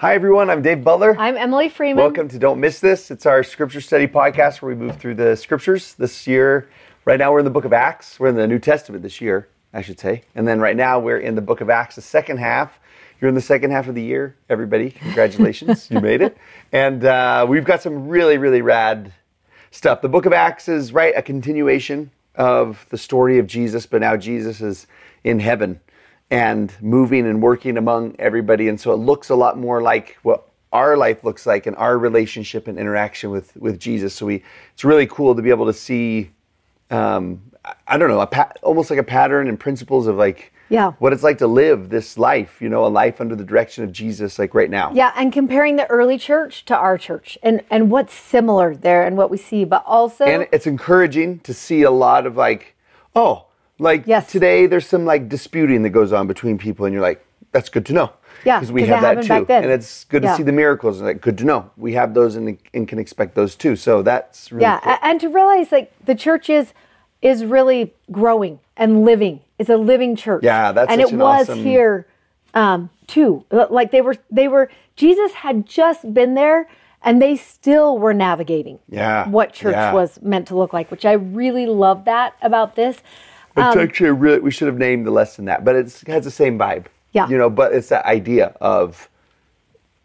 Hi, everyone. I'm Dave Butler. I'm Emily Freeman. Welcome to Don't Miss This. It's our scripture study podcast where we move through the scriptures. This year, right now, we're in the book of Acts. We're in the New Testament this year, I should say. And then right now, we're in the book of Acts, the second half. You're in the second half of the year, everybody. Congratulations, you made it. And uh, we've got some really, really rad stuff. The book of Acts is, right, a continuation of the story of Jesus, but now Jesus is in heaven and moving and working among everybody. And so it looks a lot more like what our life looks like and our relationship and interaction with, with Jesus. So we, it's really cool to be able to see, um, I don't know, a pa- almost like a pattern and principles of like, Yeah. what it's like to live this life, you know, a life under the direction of Jesus, like right now. Yeah, and comparing the early church to our church and, and what's similar there and what we see, but also and it's encouraging to see a lot of like oh like Yes. today there's some like disputing that goes on between people and you're like that's good to know Yeah, because we have that too and it's good Yeah. to see the miracles and like good to know we have those and, and can expect those too so that's really yeah, cool. and to realize like the church is is really growing and living. It's a living church. Yeah, that's and it an was awesome- here um, too. Like they were they were Jesus had just been there and they still were navigating Yeah, what church yeah. was meant to look like, which I really love that about this. It's um, actually a really we should have named the lesson that but it's, it has the same vibe Yeah. you know but it's that idea of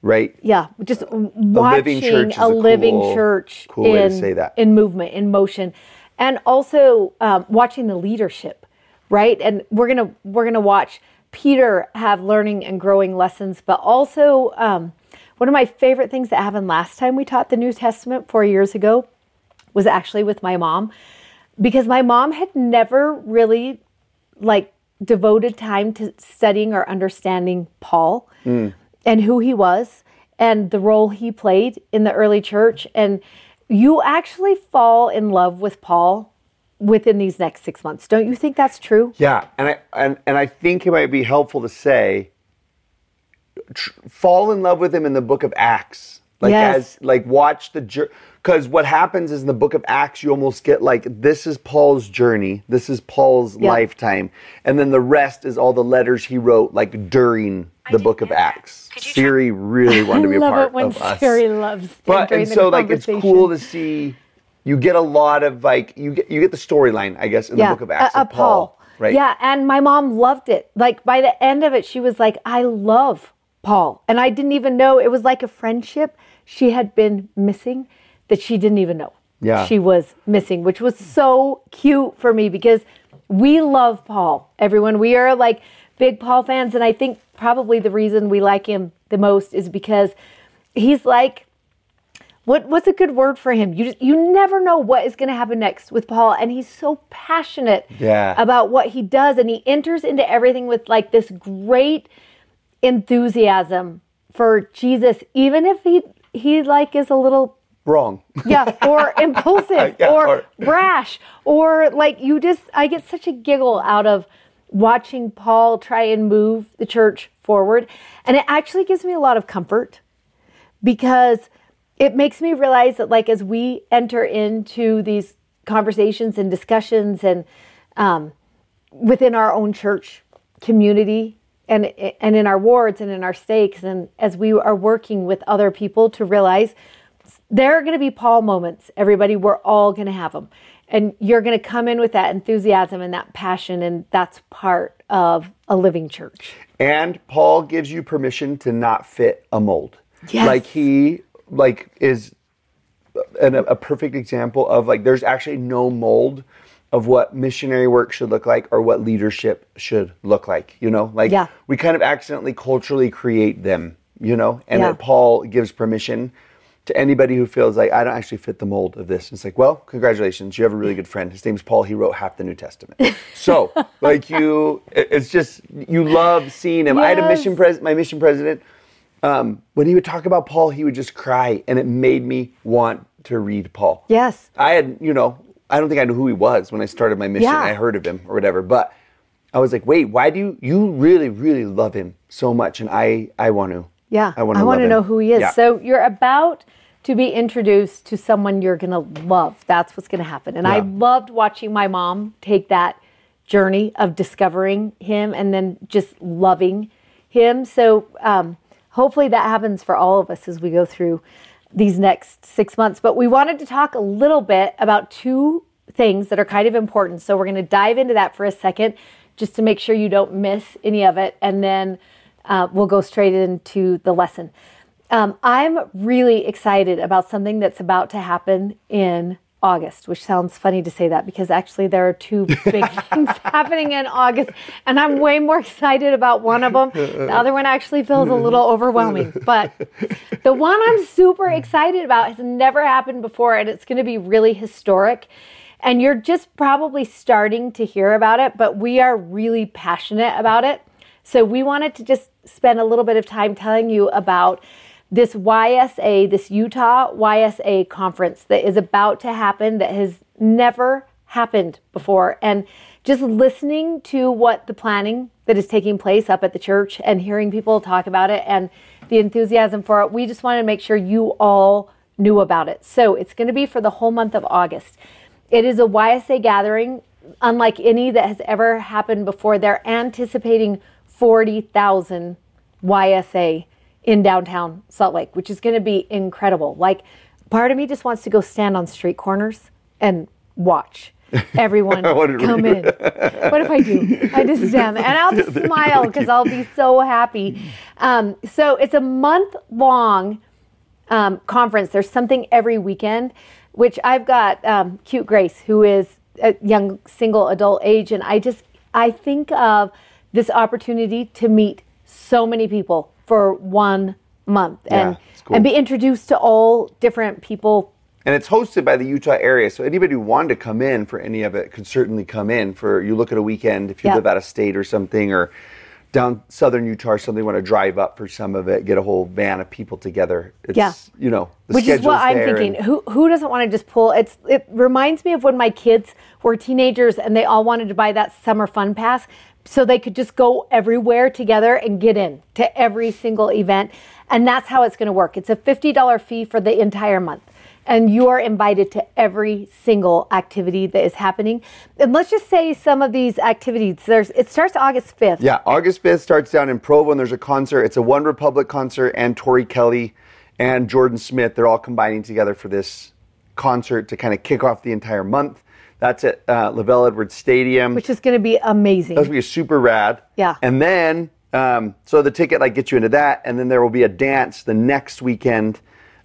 right Yeah, just watching living church a a living cool- church cool way to in, say that. in movement, in motion, and also um, watching the leadership, right? And we're gonna we're gonna watch Peter have learning and growing lessons, but also um, one of my favorite things that happened last time we taught the New Testament four years ago was actually with my mom, because my mom had never really like devoted time to studying or understanding Paul mm. and who he was and the role he played in the early church. And you actually fall in love with Paul within these next six months. Don't you think that's true? Yeah, and I and, and I think it might be helpful to say, tr- fall in love with him in the Book of Acts, like Yes. as like watch the journey. Because what happens is in the Book of Acts, you almost get like this is Paul's journey, this is Paul's Yeah. lifetime, and then the rest is all the letters he wrote like during the Book of Acts. Siri really wanted to be I a love part it when of us. Siri loves But entering and the so like it's cool to see. You get a lot of like you get you get the storyline, I guess, in the Book of Acts uh, of Paul, right? Yeah, and my mom loved it. Like by the end of it, she was like, "I love Paul," and I didn't even know it was like a friendship she had been missing that she didn't even know. Yeah. she was missing, which was so cute for me because we love Paul. Everyone, we are like big Paul fans, and I think probably the reason we like him the most is because he's like what what's a good word for him? You just you never know what is going to happen next with Paul, and he's so passionate Yeah. about what he does, and he enters into everything with like this great enthusiasm for Jesus, even if he he like is a little Wrong. yeah or impulsive Yeah, or, or- brash or like you just I get such a giggle out of watching Paul try and move the church forward, and it actually gives me a lot of comfort because it makes me realize that like as we enter into these conversations and discussions and um, within our own church community and and in our wards and in our stakes and as we are working with other people to realize there are going to be Paul moments everybody we're all going to have them and you're going to come in with that enthusiasm and that passion and that's part of a living church And Paul gives you permission to not fit a mold. Yes. Like he like is an, a perfect example of like there's actually no mold of what missionary work should look like or what leadership should look like. You know, like Yeah. we kind of accidentally culturally create them. You know, and Yeah. that Paul gives permission to anybody who feels like I don't actually fit the mold of this. It's like, well, congratulations, you have a really good friend. His name's Paul. He wrote half the New Testament. So, like you, it's just you love seeing him. I had a mission pres, my mission president. Um, when he would talk about Paul, he would just cry, and it made me want to read Paul. yes I had, you know, I don't think I knew who he was when I started my mission. Yeah. I heard of him or whatever, but I was like, wait, why do you you really really love him so much? And I I want to. Yeah, I want to. want to know who he is. Yeah. So you're about to be introduced to someone you're going to love. That's what's going to happen. And I loved watching my mom take that journey of discovering him and then just loving him. So um, hopefully that happens for all of us as we go through these next six months. But we wanted to talk a little bit about two things that are kind of important. So we're going to dive into that for a second just to make sure you don't miss any of it. And then uh, we'll go straight into the lesson. Um, I'm really excited about something that's about to happen in August, which sounds funny to say that because actually there are two big things happening in August, and I'm way more excited about one of them. The other one actually feels a little overwhelming, but the one I'm super excited about has never happened before, and it's going to be really historic. And you're just probably starting to hear about it, but we are really passionate about it. So we wanted to just spend a little bit of time telling you about this YSA, this Utah YSA conference that is about to happen that has never happened before. And just listening to what the planning that is taking place up at the church and hearing people talk about it and the enthusiasm for it, we just wanted to make sure you all knew about it. So it's going to be for the whole month of August. It is a YSA gathering unlike any that has ever happened before. They're anticipating 40,000 YSA in downtown Salt Lake, which is going to be incredible. Like, part of me just wants to go stand on street corners and watch everyone come in. What if I do? I just stand there and I'll just smile because I'll be so happy. Um, so it's a month long um, conference. There's something every weekend, which I've got um, cute Grace, who is a young single adult age, and I just I think of this opportunity to meet so many people for one month and Yeah, cool. and be introduced to all different people. And it's hosted by the Utah area, so anybody who wanted to come in for any of it could certainly come in. For you look at a weekend if you Yeah. live out of state or something, or down southern Utah or something, want to drive up for some of it, get a whole van of people together. It's, Yeah. you know, the which is what I'm thinking. Who who doesn't want to just pull? It's it reminds me of when my kids were teenagers and they all wanted to buy that summer fun pass so they could just go everywhere together and get in to every single event. And that's how it's going to work. It's a $50 fee for the entire month. And you are invited to every single activity that is happening. And let's just say some of these activities, there's it starts August 5th. Yeah, August 5th starts down in Provo, and there's a concert. It's a One Republic concert, and Tori Kelly and Jordan Smith, they're all combining together for this concert to kind of kick off the entire month. That's at uh, LaVell Edwards Stadium. Which is going to be amazing. That's gonna be super rad. Yeah. And then, um, so the ticket like gets you into that, and then there will be a dance the next weekend,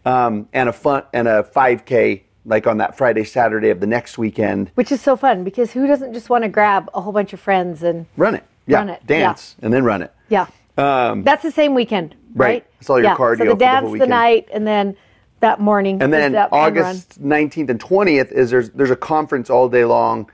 um, and a fun and a 5K like on that Friday, Saturday of the next weekend. Which is so fun because who doesn't just want to grab a whole bunch of friends and Run it. Yeah. Run it, Dance and then run it. yeah. Um, That's the same weekend, right? Right. It's all your yeah. cardio So the the dance whole the night, and then that morning. And then. August 19th and 20th is there's there's a conference all day long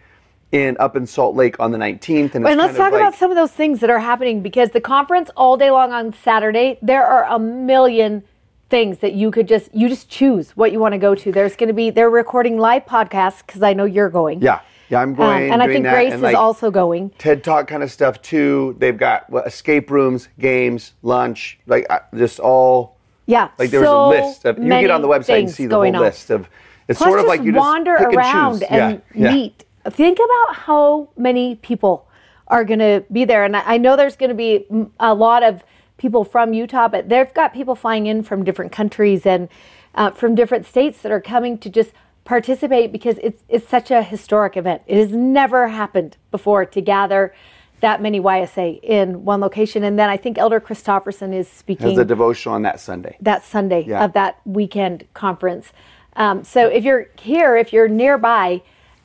in up in Salt Lake on the 19th. And, it's And let's talk like- about some of those things that are happening because the conference all day long on Saturday, there are a million things that you could just you just choose what you want to go to. There's going to be they're recording live podcasts because I know you're going. Yeah, yeah, I'm Um, going. and I think that, Grace and, is also going. TED Talk kind of stuff too. They've got what, escape rooms, games, lunch, like uh, just all. Yeah. Like there was a list of. You get on the website and see the whole on. list of. It's Plus sort of like you just wander and around choose. and yeah, yeah. meet. Think about how many people are going to be there, and I know there's going to be a lot of people from Utah, but they've got people flying in from different countries and uh, from different states that are coming to just participate because it's it's such a historic event. It has never happened before to gather that many YSA in one location, and then I think Elder Christofferson is speaking Has a devotional on that Sunday. that Sunday Yeah. of that weekend conference. Um, so if you're here, if you're nearby,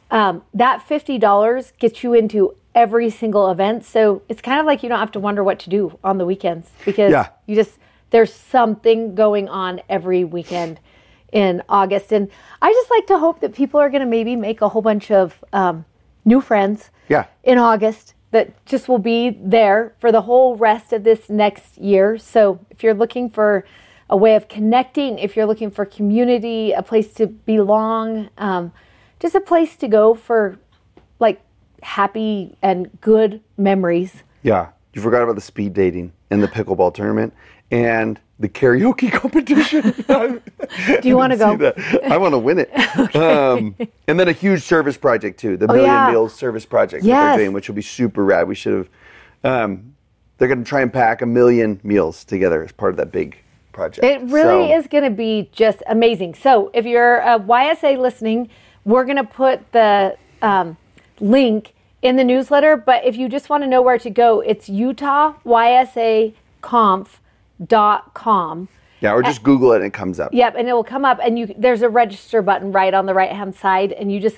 um, that fifty dollars gets you into every single event. So it's kind of like you don't have to wonder what to do on the weekends because Yeah. you just there's something going on every weekend in August, and I just like to hope that people are going to maybe make a whole bunch of um, new friends Yeah. in August that just will be there for the whole rest of this next year. So if you're looking for a way of connecting, if you're looking for community, a place to belong, um, just a place to go for like happy and good memories. Yeah. You forgot about the speed dating and the pickleball tournament and the karaoke competition. Do you want to go? I want to win it. um, and then a huge service project too, the Million Oh, yeah. Meals Service Project Yes. doing, which will be super rad. We should have. Um, they're going to try and pack a million meals together as part of that big project. It really So- is going to be just amazing. So, if you're a YSA listening, we're going to put the um, link in the newsletter. But if you just want to know where to go, it's utahYSAconf.com. Yeah, or just Google it and it comes up. Yep, and it will come up, and you there's a register button right on the right hand side, and you just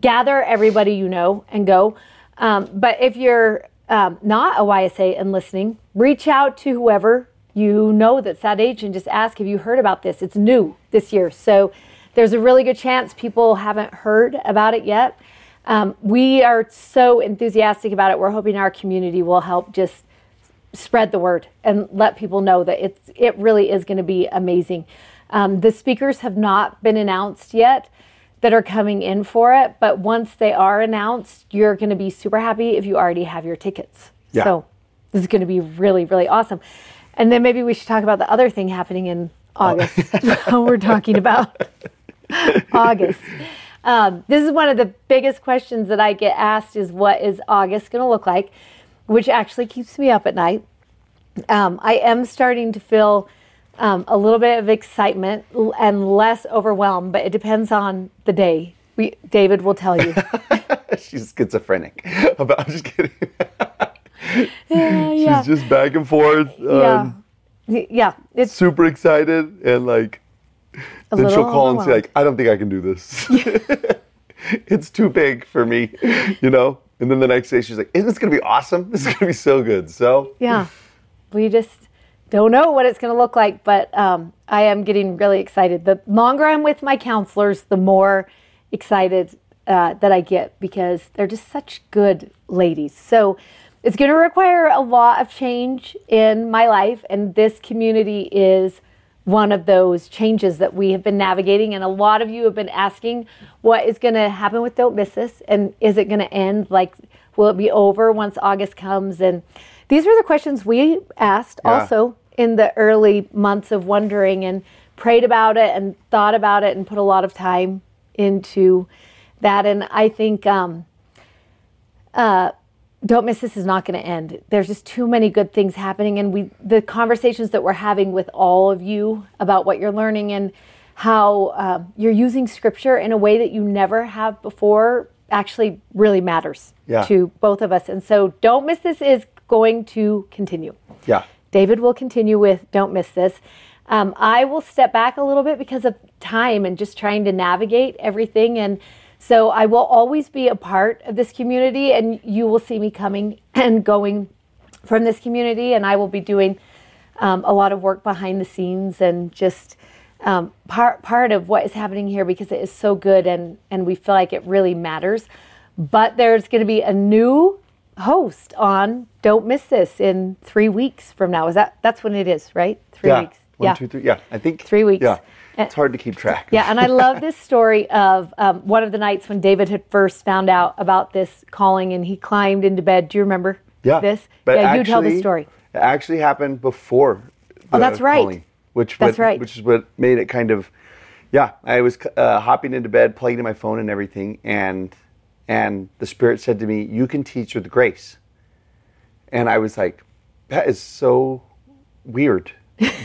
gather everybody you know and go. Um, but if you're um, not a YSA and listening, reach out to whoever you know that's that age and just ask, "Have you heard about this? It's new this year, so there's a really good chance people haven't heard about it yet." Um, we are so enthusiastic about it. We're hoping our community will help just spread the word and let people know that it's it really is going to be amazing. Um, the speakers have not been announced yet that are coming in for it, but once they are announced, you're going to be super happy if you already have your tickets. Yeah. So this is going to be really really awesome. And then maybe we should talk about the other thing happening in August. we're talking about August. Um, this is one of the biggest questions that I get asked is what is August going to look like, which actually keeps me up at night. Um, I am starting to feel um, a little bit of excitement and less overwhelmed, but it depends on the day. We, David will tell you. She's schizophrenic. About, I'm just kidding. yeah, yeah, She's just back and forth. yeah. Um, Y- yeah. It's super excited and like a then she'll call and say like i don't think i can do this it's too big for me you know and then the next day she's like isn't this gonna be awesome this is gonna be so good so Yeah. We just don't know what it's going to look like, but um, I am getting really excited. The longer I'm with my counselors, the more excited uh, that I get because they're just such good ladies. So it's going to require a lot of change in my life, and this community is one of those changes that we have been navigating. And a lot of you have been asking what is going to happen with Don't Miss This, and is it going to end? Like, will it be over once August comes? And these were the questions we asked Yeah. also in the early months of wondering and prayed about it and thought about it and put a lot of time into that. And I think um, uh, don't miss this is not going to end. There's just too many good things happening, and we the conversations that we're having with all of you about what you're learning and how um, you're using scripture in a way that you never have before actually really matters Yeah. to both of us. And so, don't miss this is going to continue. yeah David will continue with Don't Miss This. Um, I will step back a little bit because of time and just trying to navigate everything. And so I will always be a part of this community, and you will see me coming and going from this community. And I will be doing um, a lot of work behind the scenes and just um, part part of what is happening here because it is so good and and we feel like it really matters. But there's going to be a new host on Don't Miss This in three weeks from now. Is that that's when it is, right? Three yeah weeks. One, yeah. two, three. yeah i think Three weeks. yeah it's hard to keep track Yeah, and I love this story of um, one of the nights when David had first found out about this calling and he climbed into bed. Do you remember yeah this? but yeah, actually, you tell the story. it actually happened before Oh, the that's right. calling, which That's what- right. which is what made it kind of yeah i was uh, hopping into bed plugging in my phone and everything and and the spirit said to me you can teach with grace and i was like that is so weird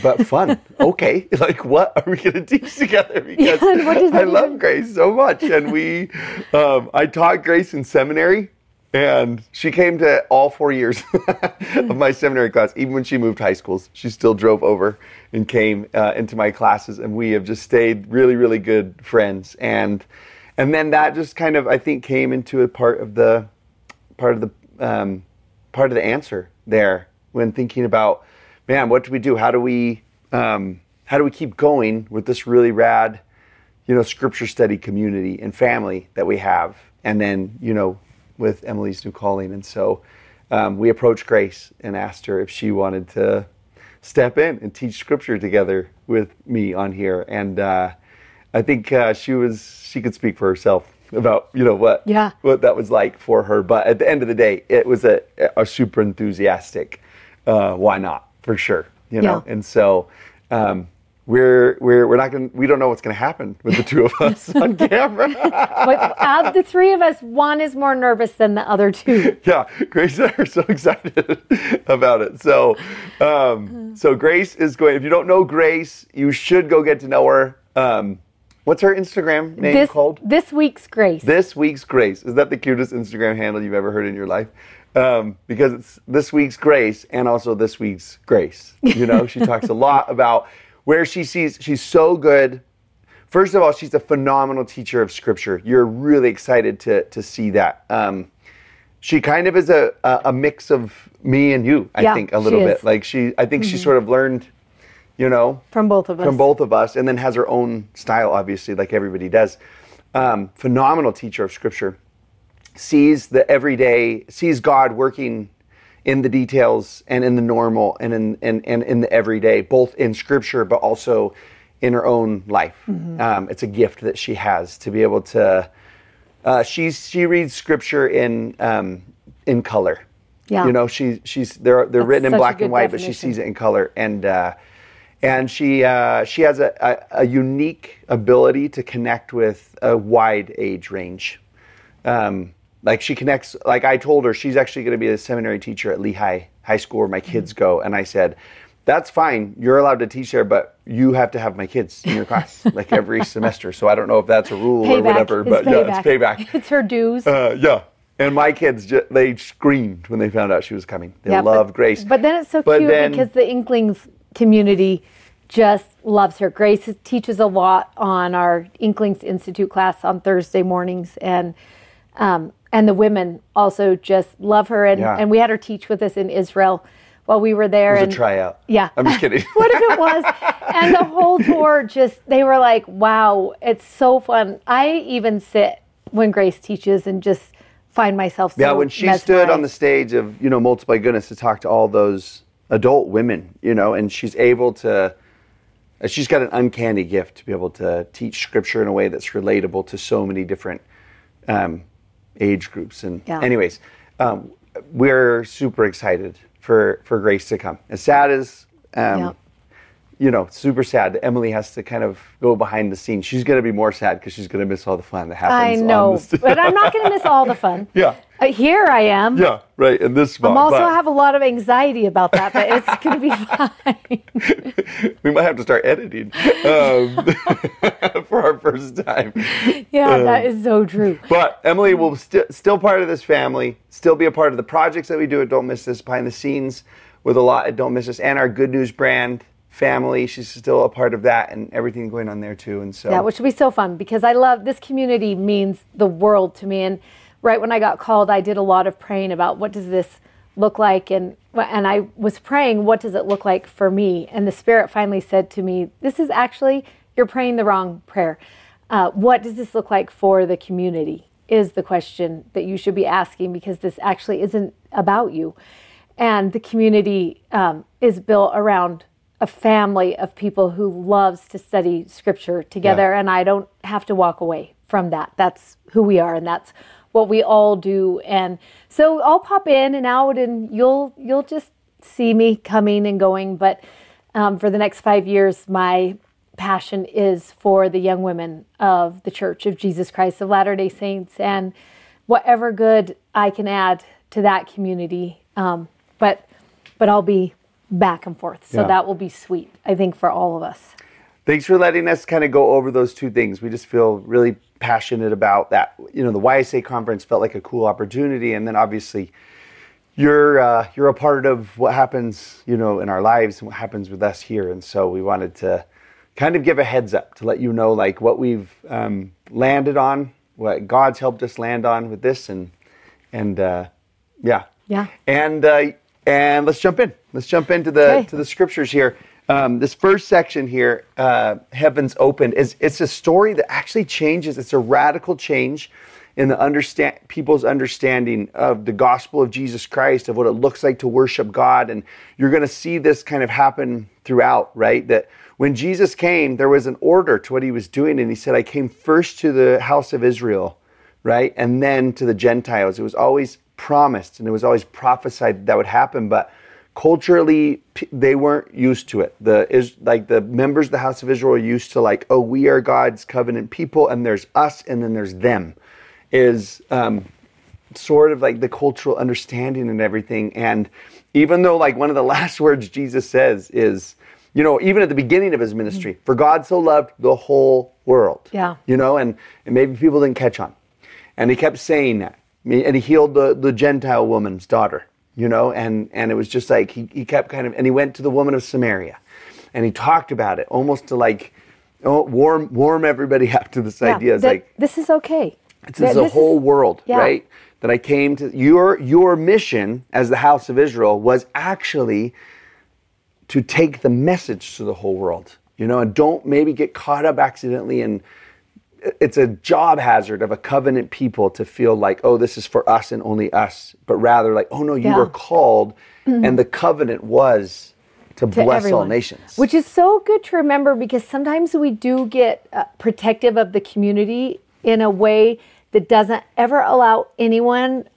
but fun. Okay. Like what are we going to teach together because and what does that i love grace so much. And we um, i taught grace in seminary and she came to all four years of my seminary class. Even when she moved high schools, she still drove over and came uh, into my classes, and we have just stayed really, really good friends. And and then that just kind of, I think, came into a part of the part of the um, part of the answer there when thinking about, man, what do we do? How do we um, how do we keep going with this really rad, you know, scripture study community and family that we have, and then you know, with Emily's new calling, and so um, we approached Grace and asked her if she wanted to step in and teach scripture together with me on here, and uh, I think uh, she was she could speak for herself about you know what Yeah. what that was like for her. But at the end of the day, it was a a super enthusiastic. Uh, why not? For sure, you know. Yeah. And so. Um, we're, we're, we're not going to, we don't know what's going to happen with the two of us on camera. But out of the three of us, one is more nervous than the other two. yeah, Grace and I are so excited about it. So, um, so Grace is going. If you don't know Grace, you should go get to know her. Um, what's her Instagram name This, called? this week's grace. This week's Grace. Is that the cutest Instagram handle you've ever heard in your life? Um, because it's this week's Grace and also this week's Grace. You know, she talks a lot about where she sees she's so good. First of all, she's a phenomenal teacher of Scripture. You're really excited to to see that. Um, she kind of is a, a, a mix of me and you, I Yeah, think, a little bit. is. Mm-hmm. Like she, I think she sort of learned, you know, from both of us. from both of us, and then has her own style, obviously, like everybody does. Um, phenomenal teacher of scripture, sees the everyday, sees God working in the details and in the normal and in and, and in the everyday, both in scripture but also in her own life. Um, it's a gift that she has to be able to. Uh, she's she reads scripture in um, in color. Yeah. You know, she she's they're they're That's written in black and white, but she sees it in color, and uh, and she uh, she has a, a, a unique ability to connect with a wide age range. Um, like she connects. Like I told her, she's actually going to be a seminary teacher at Lehi High School where my kids Mm-hmm. go, and I said. That's fine. You're allowed to teach there, but you have to have my kids in your class like every semester. So I don't know if that's a rule or whatever, but payback. yeah, it's payback. It's her dues. Uh, yeah. And my kids, they screamed when they found out she was coming. They Yeah, but- Grace. But then it's so But cute then- because the Inklings community just loves her. Grace teaches a lot on our Inklings Institute class on Thursday mornings, and um, and the women also just love her. And, Yeah. and we had her teach with us in Israel while we were there. it was and a tryout. Yeah. I'm just kidding. what if it was? And the whole tour just, they were like, wow, it's so fun. I even sit when Grace teaches and just find myself so yeah, when she stood on the stage of, you know, Multiply Goodness to talk to all those adult women, you know, and she's able to, uh, she's got an uncanny gift to be able to teach scripture in a way that's relatable to so many different um, age groups. And, Yeah. anyways, um, we're super excited for, for Grace to come. As sad as, um, Yeah. you know, super sad that Emily has to kind of go behind the scenes. She's going to be more sad because she's going to miss all the fun that I happens. on know, but I'm not going to miss all the fun. Yeah. Uh, here I am. yeah, right. In this spot. I'm also but have a lot of anxiety about that, but it's going to be fine. we might have to start editing um, for our first time. yeah, Um, that is so true. But Emily will sti- still part of this family, still be a part of the projects that we do at Don't Miss This, behind the scenes with a lot at Don't Miss This, and our Good News brand family. She's still a part of that and everything going on there too. And so, Yeah, which will be so fun because I love this community means the world to me. And right when I got called, I did a lot of praying about what does this look like, and and I was praying, what does it look like for me? And the Spirit finally said to me, "This is actually you're praying the wrong prayer. Uh, what does this look like for the community?" Is the question that you should be asking because this actually isn't about you. And the community um, is built around a family of people who loves to study scripture together Yeah. and I don't have to walk away from that. That's who we are and that's what we all do. And so I'll pop in and out and you'll you'll just see me coming and going. But um, for the next five years, my passion is for the young women of the Church of Jesus Christ of Latter day Saints and whatever good I can add to that community. Um, but but I'll be back and forth. So Yeah. that will be sweet, I think, for all of us. Thanks for letting us kind of go over those two things. We just feel really passionate about that. You know, the YSA conference felt like a cool opportunity, and then obviously you're uh, you're a part of what happens, you know, in our lives and what happens with us here. And so we wanted to kind of give a heads up to let you know like what we've um, landed on, what God's helped us land on with this, and and uh, yeah, Yeah. and uh, and let's jump in. Let's jump into the Okay. to the scriptures here. Um, this first section here, uh, heavens opened, is it's a story that actually changes. It's a radical change in the understand people's understanding of the gospel of Jesus Christ, of what it looks like to worship God, and you're going to see this kind of happen throughout, right? That when Jesus came, there was an order to what he was doing, and he said, "I came first to the house of Israel." right? And then to the Gentiles. It was always promised and it was always prophesied that, that would happen, but culturally they weren't used to it. The is like the members of the house of Israel are used to like, oh, we are God's covenant people, and there's us, and then there's them. Is um, sort of like the cultural understanding and everything. And even though like one of the last words Jesus says is, you know, even at the beginning of his ministry, for God so loved the whole world. Yeah. You know, and, and maybe people didn't catch on. And he kept saying that. And he healed the, the Gentile woman's daughter, you know, and, and it was just like he, he kept kind of, and he went to the woman of Samaria and he talked about it almost to like, oh, warm, warm everybody up to this Yeah, idea. It's like, this is okay. it's this is- whole world, yeah. right? That I came to your your mission as the house of Israel was actually to take the message to the whole world. You know, and don't maybe get caught up accidentally in it's a job hazard of a covenant people to feel like, oh, this is for us and only us, but rather like, oh no, you Yeah. were called and the covenant was to, to bless all nations. Which is so good to remember because sometimes we do get uh, protective of the community in a way that doesn't ever allow anyone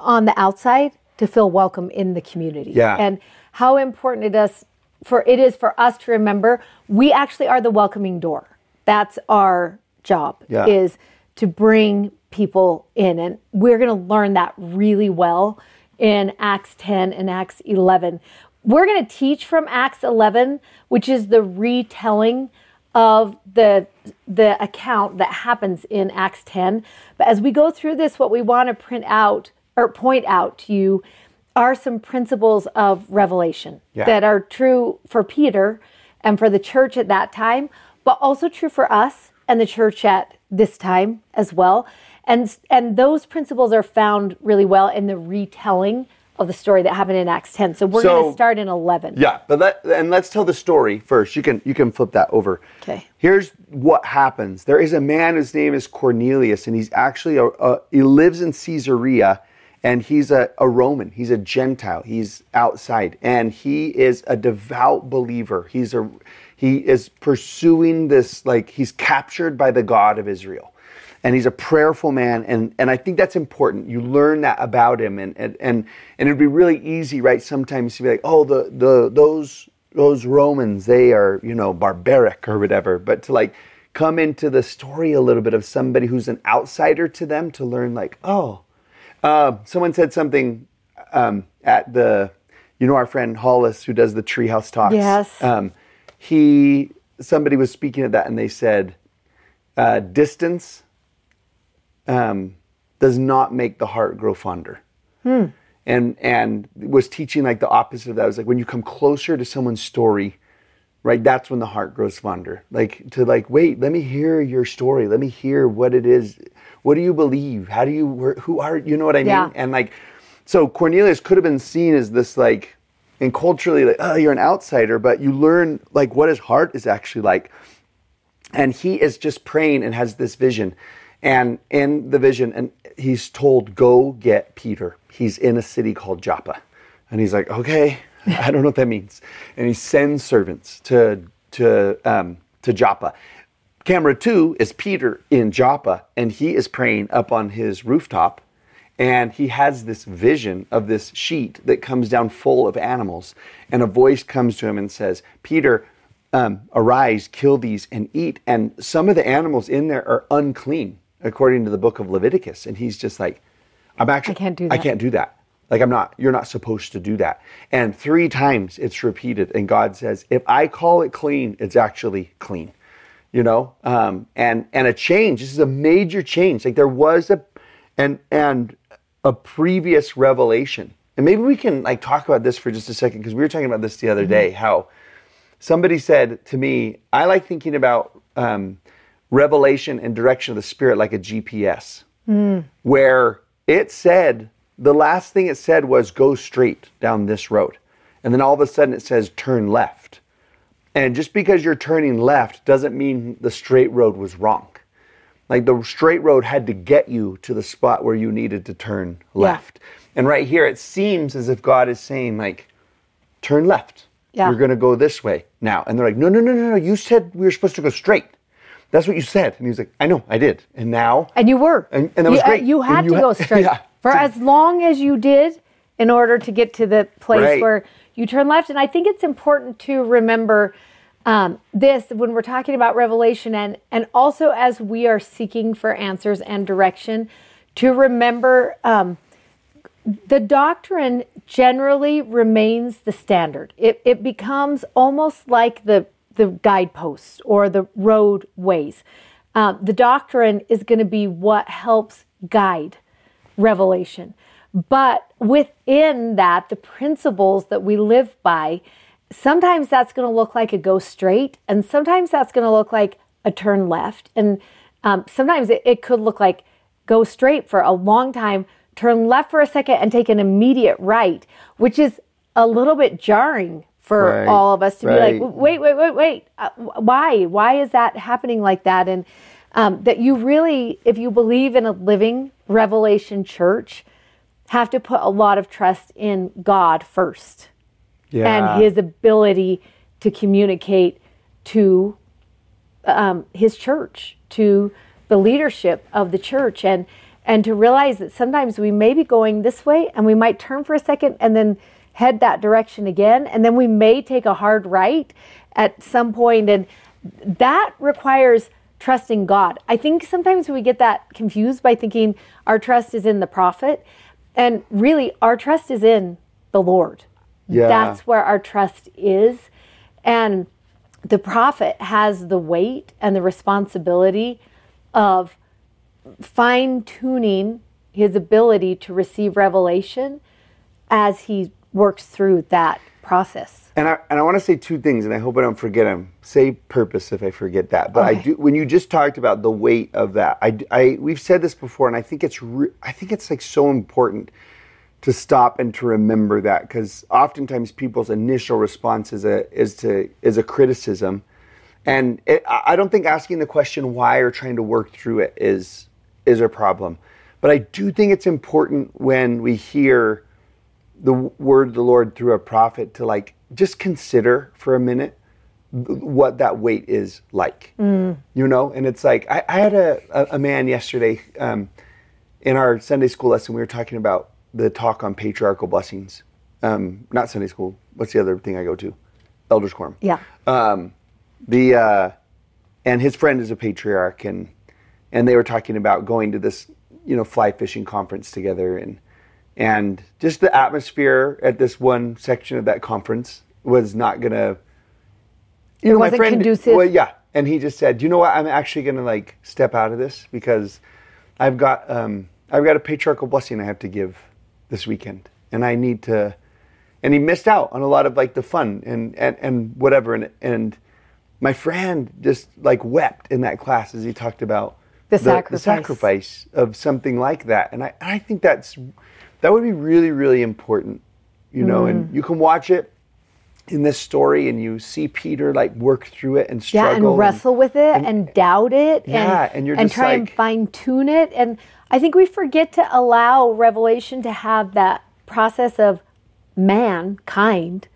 on the outside to feel welcome in the community. Yeah. And how important it is for it is for us to remember we actually are the welcoming door. That's our job Yeah. is to bring people in and we're going to learn that really well in Acts 10 and Acts 11. We're going to teach from Acts 11, which is the retelling of the the account that happens in Acts 10. But as we go through this what we want to print out or point out to you are some principles of revelation Yeah. that are true for Peter and for the church at that time, but also true for us and the church at this time as well. And and those principles are found really well in the retelling of the story that happened in Acts 10. So we're going to start in 11. Yeah, but let and let's tell the story first. You can you can flip that over. Okay. Here's what happens. There is a man whose name is Cornelius, and he's actually a, a he lives in Caesarea, and he's a, a Roman. He's a Gentile. He's outside, and he is a devout believer. He's a he is pursuing this like he's captured by the God of Israel. And he's a prayerful man and and I think that's important. You learn that about him and and and, and it'd be really easy right sometimes to be like oh the the those those Romans they are you know barbaric or whatever. But to like come into the story a little bit of somebody who's an outsider to them to learn like oh uh, someone said something um, at the you know our friend Hollis who does the treehouse talks. Yes. um, he somebody was speaking at that and they said uh, distance um, does not make the heart grow fonder. And and was teaching like the opposite of that. It was like when you come closer to someone's story, right? That's when the heart grows fonder. Like to like wait, let me hear your story. Let me hear what it is. What do you believe? How do you? where- Who are you? Know what I mean? Yeah. And like, so Cornelius could have been seen as this like, and culturally like, oh, you're an outsider, but you learn like what his heart is actually like. And he is just praying and has this vision. And in the vision and he's told go get peter. He's in a city called joppa. And he's like okay i don't know what that means. And he sends servants to to um, to joppa. Camera two is peter in joppa and he is praying up on his rooftop and he has this vision of this sheet that comes down full of animals and a voice comes to him and says peter um, arise, kill these, and eat. And some of the animals in there are unclean, according to the book of Leviticus. And he's just like, I'm actually, I can't do I that. can't do that. Like, I'm not, you're not supposed to do that. And three times it's repeated. And God says, if I call it clean, it's actually clean. You know, um, and and a change. This is a major change. Like there was a, and and a previous revelation. And maybe we can like talk about this for just a second because we were talking about this the other day. How somebody said to me, I like thinking about um, revelation and direction of the Spirit like a GPS, where it said, the last thing it said was go straight down this road. And then all of a sudden it says turn left. And just because you're turning left doesn't mean the straight road was wrong. Like the straight road had to get you to the spot where you needed to turn left. And right here, it seems as if God is saying, like, turn left. Yeah. You're going to go this way now. And they're like, no, no, no, no, no. You said we were supposed to go straight. that's what you said. And he's like, I know, I did. And now, And you were. And- and that was you, great. You had you to had- go straight yeah. for as long as you did in order to get to the place Right. where you turn left. And I think it's important to remember um, this when we're talking about revelation and, and also as we are seeking for answers and direction, to remember um, the doctrine generally remains the standard. It, it becomes almost like the, the guideposts or the roadways. Um, the doctrine is going to be what helps guide revelation. But within that, the principles that we live by, sometimes that's going to look like a go straight, and sometimes that's going to look like a turn left. And um, sometimes it, it could look like go straight for a long time, turn left for a second, and take an immediate right, which is a little bit jarring for Right, all of us to right. be like, wait, wait, wait, wait. Uh, why? Why is that happening like that? And um, that you really, if you believe in a living revelation church, have to put a lot of trust in God first yeah. and His ability to communicate to um, His church, to the leadership of the church, and and to realize that sometimes we may be going this way, and we might turn for a second, and then head that direction again, and then we may take a hard right at some point, and that requires trusting God. I think sometimes we get that confused by thinking our trust is in the prophet, and really our trust is in the Lord. Yeah. That's where our trust is. And the prophet has the weight and the responsibility of fine tuning his ability to receive revelation as he works through that process. And I, and I want to say two things, and I hope I don't forget them. Say purpose if I forget that. But I do. When you just talked about the weight of that, I, I we've said this before, and I think it's re- I think it's like so important to stop and to remember that because oftentimes people's initial response is a is to is a criticism, and it, I don't think asking the question why or trying to work through it is is a problem. But I do think it's important when we hear the word of the Lord through a prophet to like just consider for a minute what that weight is like. You know, and it's like I, I had a, a, a man yesterday um, in our Sunday school lesson. We were talking about the talk on patriarchal blessings. Um, not Sunday school. What's the other thing I go to? Elders Quorum Yeah. um, the uh, and his friend is a patriarch and and they were talking about going to this you know fly fishing conference together and and just the atmosphere at this one section of that conference was not gonna you It know, my wasn't friend- conducive? well yeah and he just said you know what i'm actually gonna like step out of this because i've got um i've got a patriarchal blessing i have to give this weekend and i need to and he missed out on a lot of like the fun and and, and whatever and and my friend just like wept in that class as he talked about The sacrifice. sacrifice of something like that and I, I think that's that would be really really important you know Mm. and you can watch it in this story and you see Peter like work through it and struggle Yeah, and wrestle with it and, doubt it and, Yeah, and you're just try and fine tune it. And I think we forget to allow revelation to have that process of mankind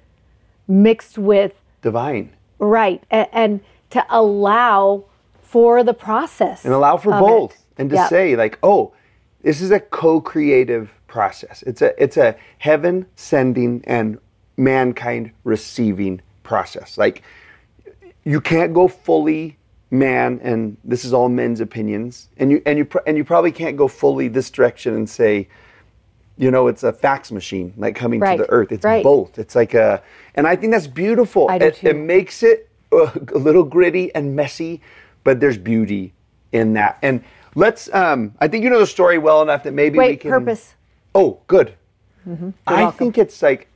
mixed with divine right and, and to allow for the process and allow for both it. and to Yep. say like oh this is a co-creative process it's a it's a heaven sending and mankind receiving process like you can't go fully man and this is all men's opinions and you and you pr- and you probably can't go fully this direction and say you know it's a fax machine like coming Right, to the earth. It's right. both it's like a and i think that's beautiful. I do it, too. it makes it uh, a little gritty and messy but there's beauty in that. And let's um i think you know the story well enough that maybe we can purpose. Oh good. I welcome. think it's like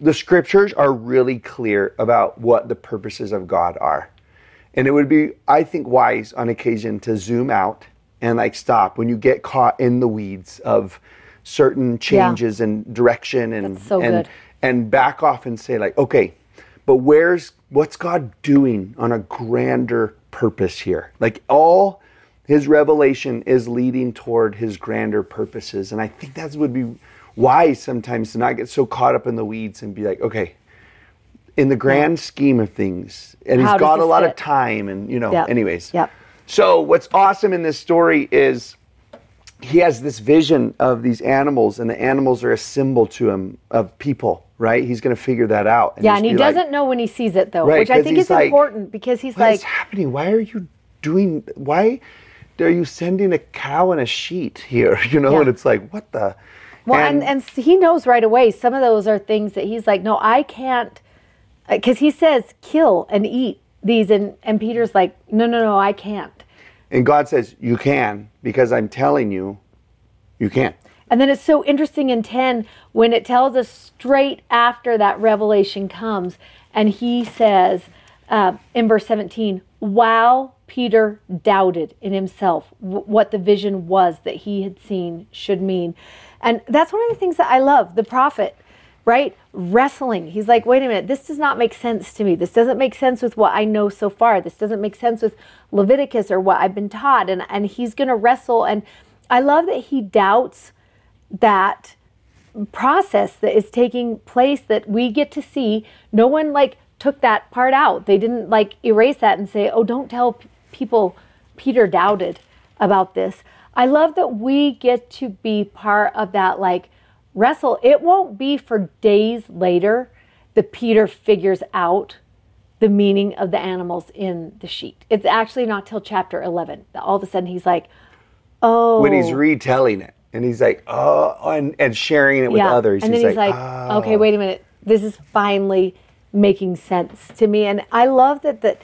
the scriptures are really clear about what the purposes of god are and it would be i think wise on occasion to zoom out and like stop when you get caught in the weeds of certain changes and direction and so and good. and back off and say like okay but where's what's god doing on a grander purpose here? Like all his revelation is leading toward his grander purposes. And i think that would be wise sometimes to not get so caught up in the weeds and be like okay in the grand scheme of things and How he's got a lot of time and you know Yep. anyways Yep. So what's awesome in this story is he has this vision of these animals, and the animals are a symbol to him of people, right? He's going to figure that out. Yeah, and he doesn't know when he sees it though, Right, which I think is like, important because he's What like, What's happening? Why are you doing? Why are you sending a cow and a sheet here? You know, Yeah. and it's like, what the? well, and, and he knows right away. Some of those are things that he's like, no, I can't, because he says kill and eat these, and and Peter's like, no, no, no, I can't. and God says you can because I'm telling you, you can't. And then it's so interesting in 10 when it tells us straight after that revelation comes, and he says uh, in verse 17, while Peter doubted in himself w- what the vision was that he had seen should mean. And that's one of the things that I love. The prophet, right? Wrestling. He's like, wait a minute, this does not make sense to me. This doesn't make sense with what I know so far. This doesn't make sense with Leviticus or what I've been taught. And, and he's going to wrestle. And I love that he doubts that process that is taking place that we get to see. No one like took that part out. They didn't like erase that and say, "Oh, don't tell p- people Peter doubted about this." I love that we get to be part of that like wrestle. It won't be for days later that Peter figures out the meaning of the animals in the sheet. It's actually not till chapter 11 that all of a sudden he's like, "Oh, When he's oh. retelling it, and he's like, oh, and, and sharing it with others, And he's then he's like, like, "Oh." okay, wait a minute. This is finally making sense to me. And I love that that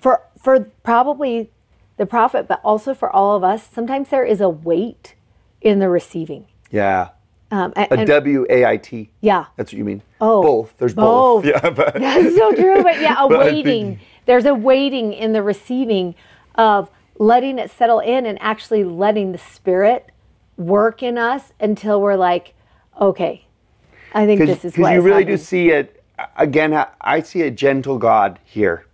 for for probably the prophet, but also for all of us, sometimes there is a weight in the receiving. yeah, Um, and, a W A I T. yeah. That's what you mean. Oh, both. There's both. both. Yeah, but That's so true. But yeah, a But waiting. There's a waiting in the receiving of letting it settle in and actually letting the spirit work in us until we're like, okay, I think this is what you really do see it again. I- I see a gentle God here.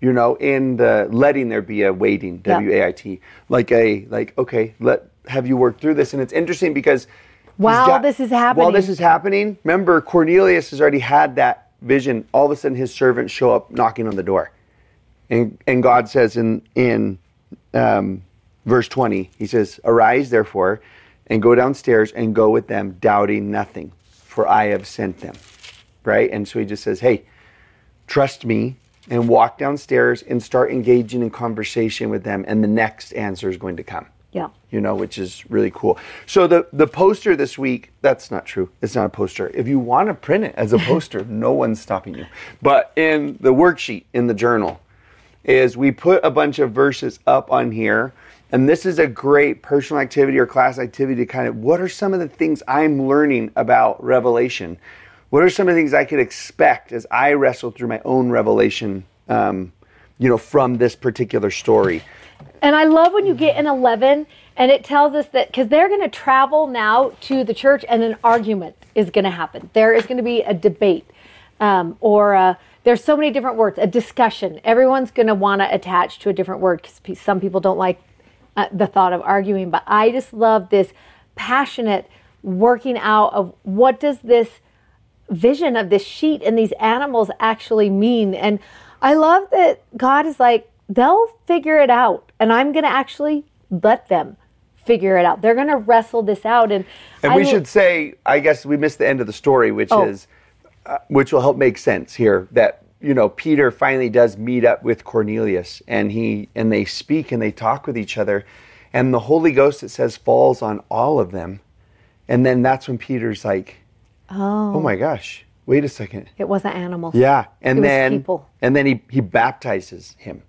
You know, in the letting there be a waiting, W A I T, like a like okay, let have you work through this, and it's interesting because While this is while happening. this is happening, remember Cornelius has already had that vision. All of a sudden, his servants show up knocking on the door, and and God says in in um, verse twenty, He says, "Arise, therefore, and go downstairs and go with them, doubting nothing, for I have sent them." Right, and so He just says, "Hey, trust me." And walk downstairs and start engaging in conversation with them, and the next answer is going to come Yeah. you know, which is really cool. So the the poster this week, that's not true. It's not a poster. If you want to print it as a poster, no one's stopping you. But in the worksheet in the journal is we put a bunch of verses up on here and this is a great personal activity or class activity to kind of what are some of the things I'm learning about revelation? What are some of the things I could expect as I wrestle through my own revelation um, you know, from this particular story? And I love when you get in 11 and it tells us that because they're going to travel now to the church and an argument is going to happen. There is going to be a debate um, or uh there's so many different words, a discussion. Everyone's going to want to attach to a different word because some people don't like uh, the thought of arguing. But I just love this passionate working out of what does this vision of this sheet and these animals actually mean. And I love that God is like, they'll figure it out. And I'm going to actually let them figure it out. They're going to wrestle this out. And, And I we lo- should say, I guess we missed the end of the story, which Oh. is, uh, which will help make sense here. That you know, Peter finally does meet up with Cornelius, and he and they speak and they talk with each other, and the Holy Ghost it says falls on all of them, and then that's when Peter's like, oh, oh my gosh, wait a second, it wasn't animals. yeah, and It was then people. and then he he baptizes him,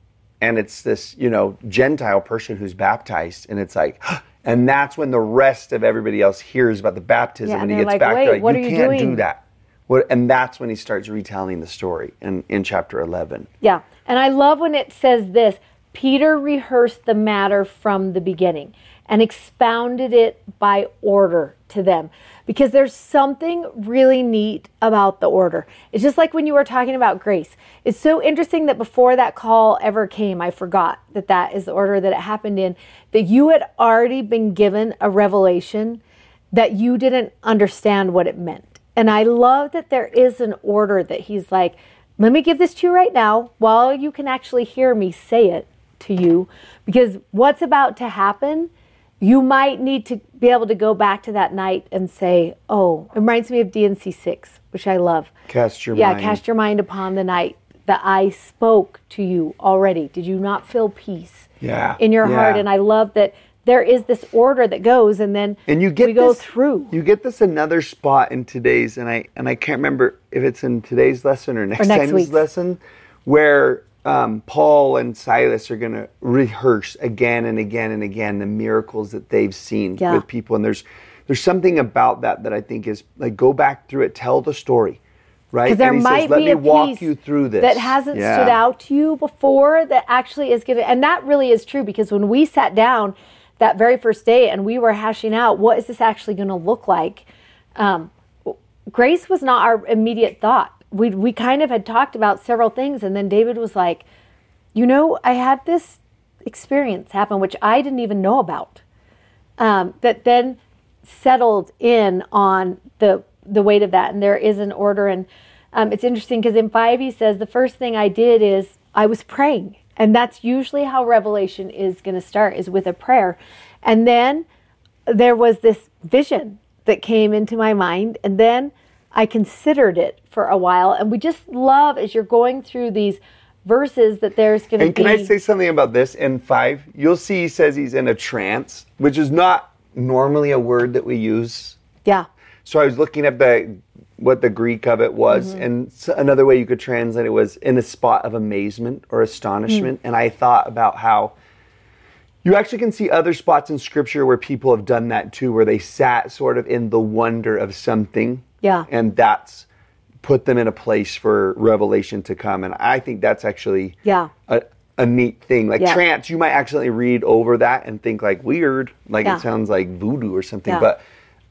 and it's this you know Gentile person who's baptized, and it's like, and that's when the rest of everybody else hears about the baptism, Yeah, and and he gets like, back. "Wait, like, what you are you can't do that. What, and that's when he starts retelling the story in in chapter eleven. Yeah. And I love when it says this Peter rehearsed the matter from the beginning and expounded it by order to them. Because there's something really neat about the order. It's just like when you were talking about grace. It's so interesting that before that call ever came, I forgot that that is the order that it happened in, that you had already been given a revelation that you didn't understand what it meant. And I love that there is an order that he's like, let me give this to you right now while you can actually hear me say it to you because what's about to happen you might need to be able to go back to that night and say oh it reminds me of D&C 6 which i love. Cast your yeah mind. cast your mind upon the night that i spoke to you already. Did you not feel peace Yeah, in your heart? and i love that there is this order that goes and then and you get we go through. You get this another spot in today's, and I and I can't remember if it's in today's lesson or next, next time's week's. lesson, where um, Paul and Silas are going to rehearse again and again and again the miracles that they've seen Yeah. with people, and there's there's something about that that I think is like go back through it, tell the story, right? because there might says, Let be me a walk piece you through this that hasn't Yeah. stood out to you before that actually is going to and that really is true because when we sat down that very first day and we were hashing out what is this actually going to look like um, grace was not our immediate thought we, we kind of had talked about several things and then david was like you know i had this experience happen which i didn't even know about um, that then settled in on the the weight of that, and there is an order. And um, it's interesting because in five he says the first thing I did is I was praying, and that's usually how revelation is going to start is with a prayer, and then there was this vision that came into my mind, and then I considered it for a while, and we just love as you're going through these verses that there's going to be. And can I say something about this in five? You'll see he says he's in a trance, which is not normally a word that we use. yeah, So I was looking at the what the Greek of it was, Mm-hmm. and another way you could translate it was in a spot of amazement or astonishment. Hmm. And I thought about how you actually can see other spots in Scripture where people have done that too, where they sat sort of in the wonder of something. Yeah. And that's put them in a place for revelation to come. And I think that's actually Yeah. a, a neat thing. Like Yeah. trance, you might accidentally read over that and think like weird, like Yeah. it sounds like voodoo or something. But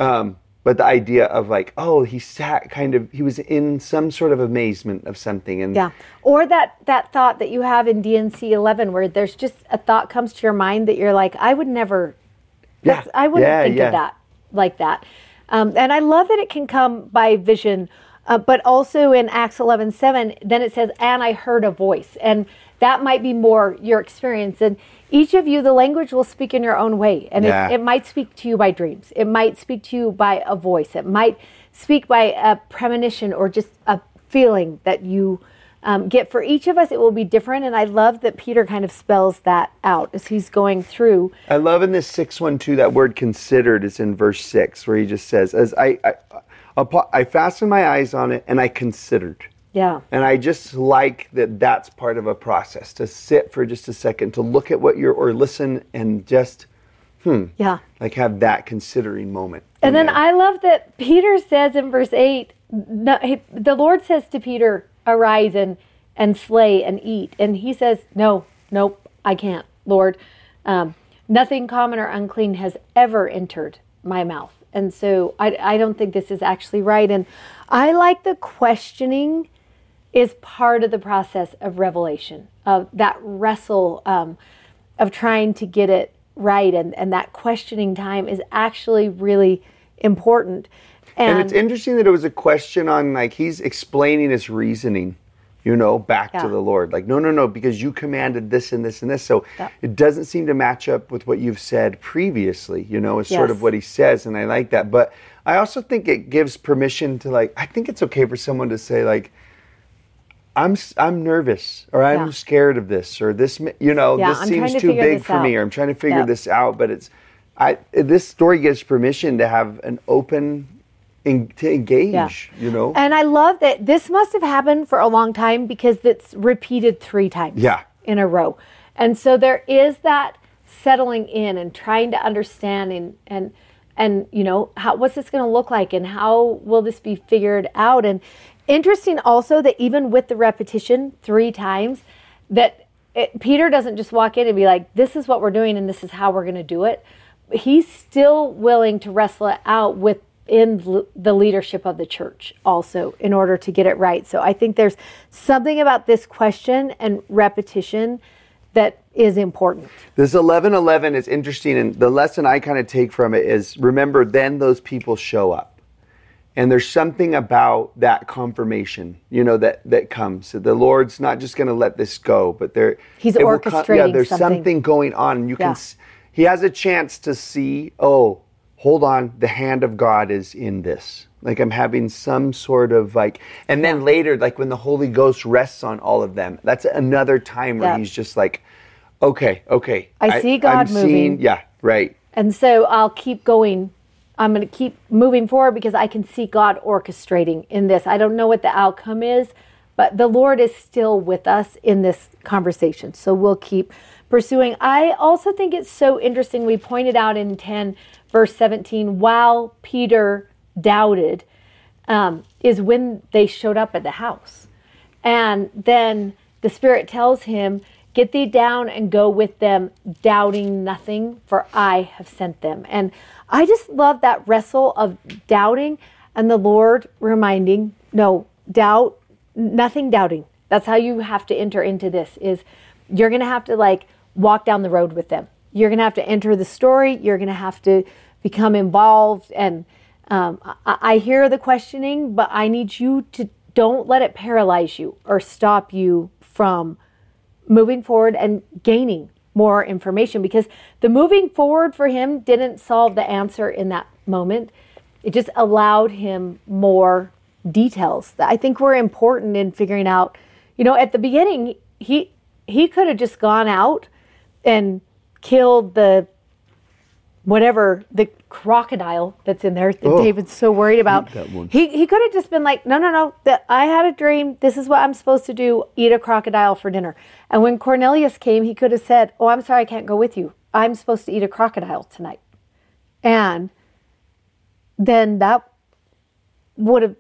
um, but the idea of like, oh, he sat kind of, he was in some sort of amazement of something, and Yeah. Or that that thought that you have in D&C 11 where there's just a thought comes to your mind that you're like I would never Yeah. I wouldn't think of that like that. Um, and I love that it can come by vision. Uh, but also in Acts 11 7, then it says, and I heard a voice. And that might be more your experience. And each of you, the language will speak in your own way. And Yeah. it, it might speak to you by dreams, it might speak to you by a voice, it might speak by a premonition or just a feeling that you um, get. For each of us, it will be different. And I love that Peter kind of spells that out as he's going through. I love in this six one two that word considered is in verse six where he just says, "As I I, I, I fastened my eyes on it and I considered." Yeah. And I just like that that's part of a process to sit for just a second, to look at what you're, or listen and just hmm Yeah. like have that considering moment. And then there. I love that Peter says in verse 8, the Lord says to Peter, Arise and, and slay and eat. And he says, No, nope, I can't, Lord. Um, nothing common or unclean has ever entered my mouth. And so I, I don't think this is actually right. And I like the questioning is part of the process of revelation, of that wrestle um, of trying to get it right. And, and that questioning time is actually really important. And it's interesting that it was a question on like he's explaining his reasoning, you know, back Yeah. to the Lord. Like, no, no, no, because you commanded this and this and this. So Yeah. it doesn't seem to match up with what you've said previously, you know, is sort of what he says. And I like that. But I also think it gives permission to like, I think it's okay for someone to say, like, I'm I'm nervous or I'm Yeah. scared of this or this you know this I'm seems to too big for me or I'm trying to figure this out but it's I this story gives permission to have an open en- to engage you know And I love that this must have happened for a long time because it's repeated three times Yeah. in a row. And so there is that settling in and trying to understand and and and you know how what's this going to look like and how will this be figured out and interesting also that even with the repetition three times that it, Peter doesn't just walk in and be like this is what we're doing and this is how we're going to do it he's still willing to wrestle it out within l- the leadership of the church also in order to get it right so i think there's something about this question and repetition that is important this 1111 is interesting and the lesson I kind of take from it is remember then those people show up And there's something about that confirmation, you know, that that comes. So the Lord's not just going to let this go, but there He's it will yeah, orchestrating there's something. something going on, you Yeah. can. s- He has a chance to see. Oh, hold on, the hand of God is in this. Like I'm having some sort of like, and then later, like when the Holy Ghost rests on all of them, that's another time where Yeah. He's just like, okay, okay, I see God I'm seeing- moving. yeah, right. And so I'll keep going. I'm going to keep moving forward because I can see God orchestrating in this. I don't know what the outcome is, but the Lord is still with us in this conversation. So we'll keep pursuing. I also think it's so interesting. We pointed out in 10, verse 17, while Peter doubted, um, is when they showed up at the house. And then the Spirit tells him, Get thee down and go with them, doubting nothing, for I have sent them. And I just love that wrestle of doubting and the Lord reminding, No, doubt, nothing doubting. That's how you have to enter into this is you're going to have to like walk down the road with them. You're going to have to enter the story. You're going to have to become involved. And um, I, I hear the questioning, but I need you to don't let it paralyze you or stop you from moving forward and gaining more information because the moving forward for him didn't solve the answer in that moment. It just allowed him more details that I think were important in figuring out. You know, at the beginning, he he could have just gone out and killed the whatever the crocodile that's in there that Oh, David's so worried about. He he could have just been like, no, no, no. That I had a dream. This is what I'm supposed to do. Eat a crocodile for dinner. And when Cornelius came, he could have said, "Oh, I'm sorry, I can't go with you. I'm supposed to eat a crocodile tonight." And then that would have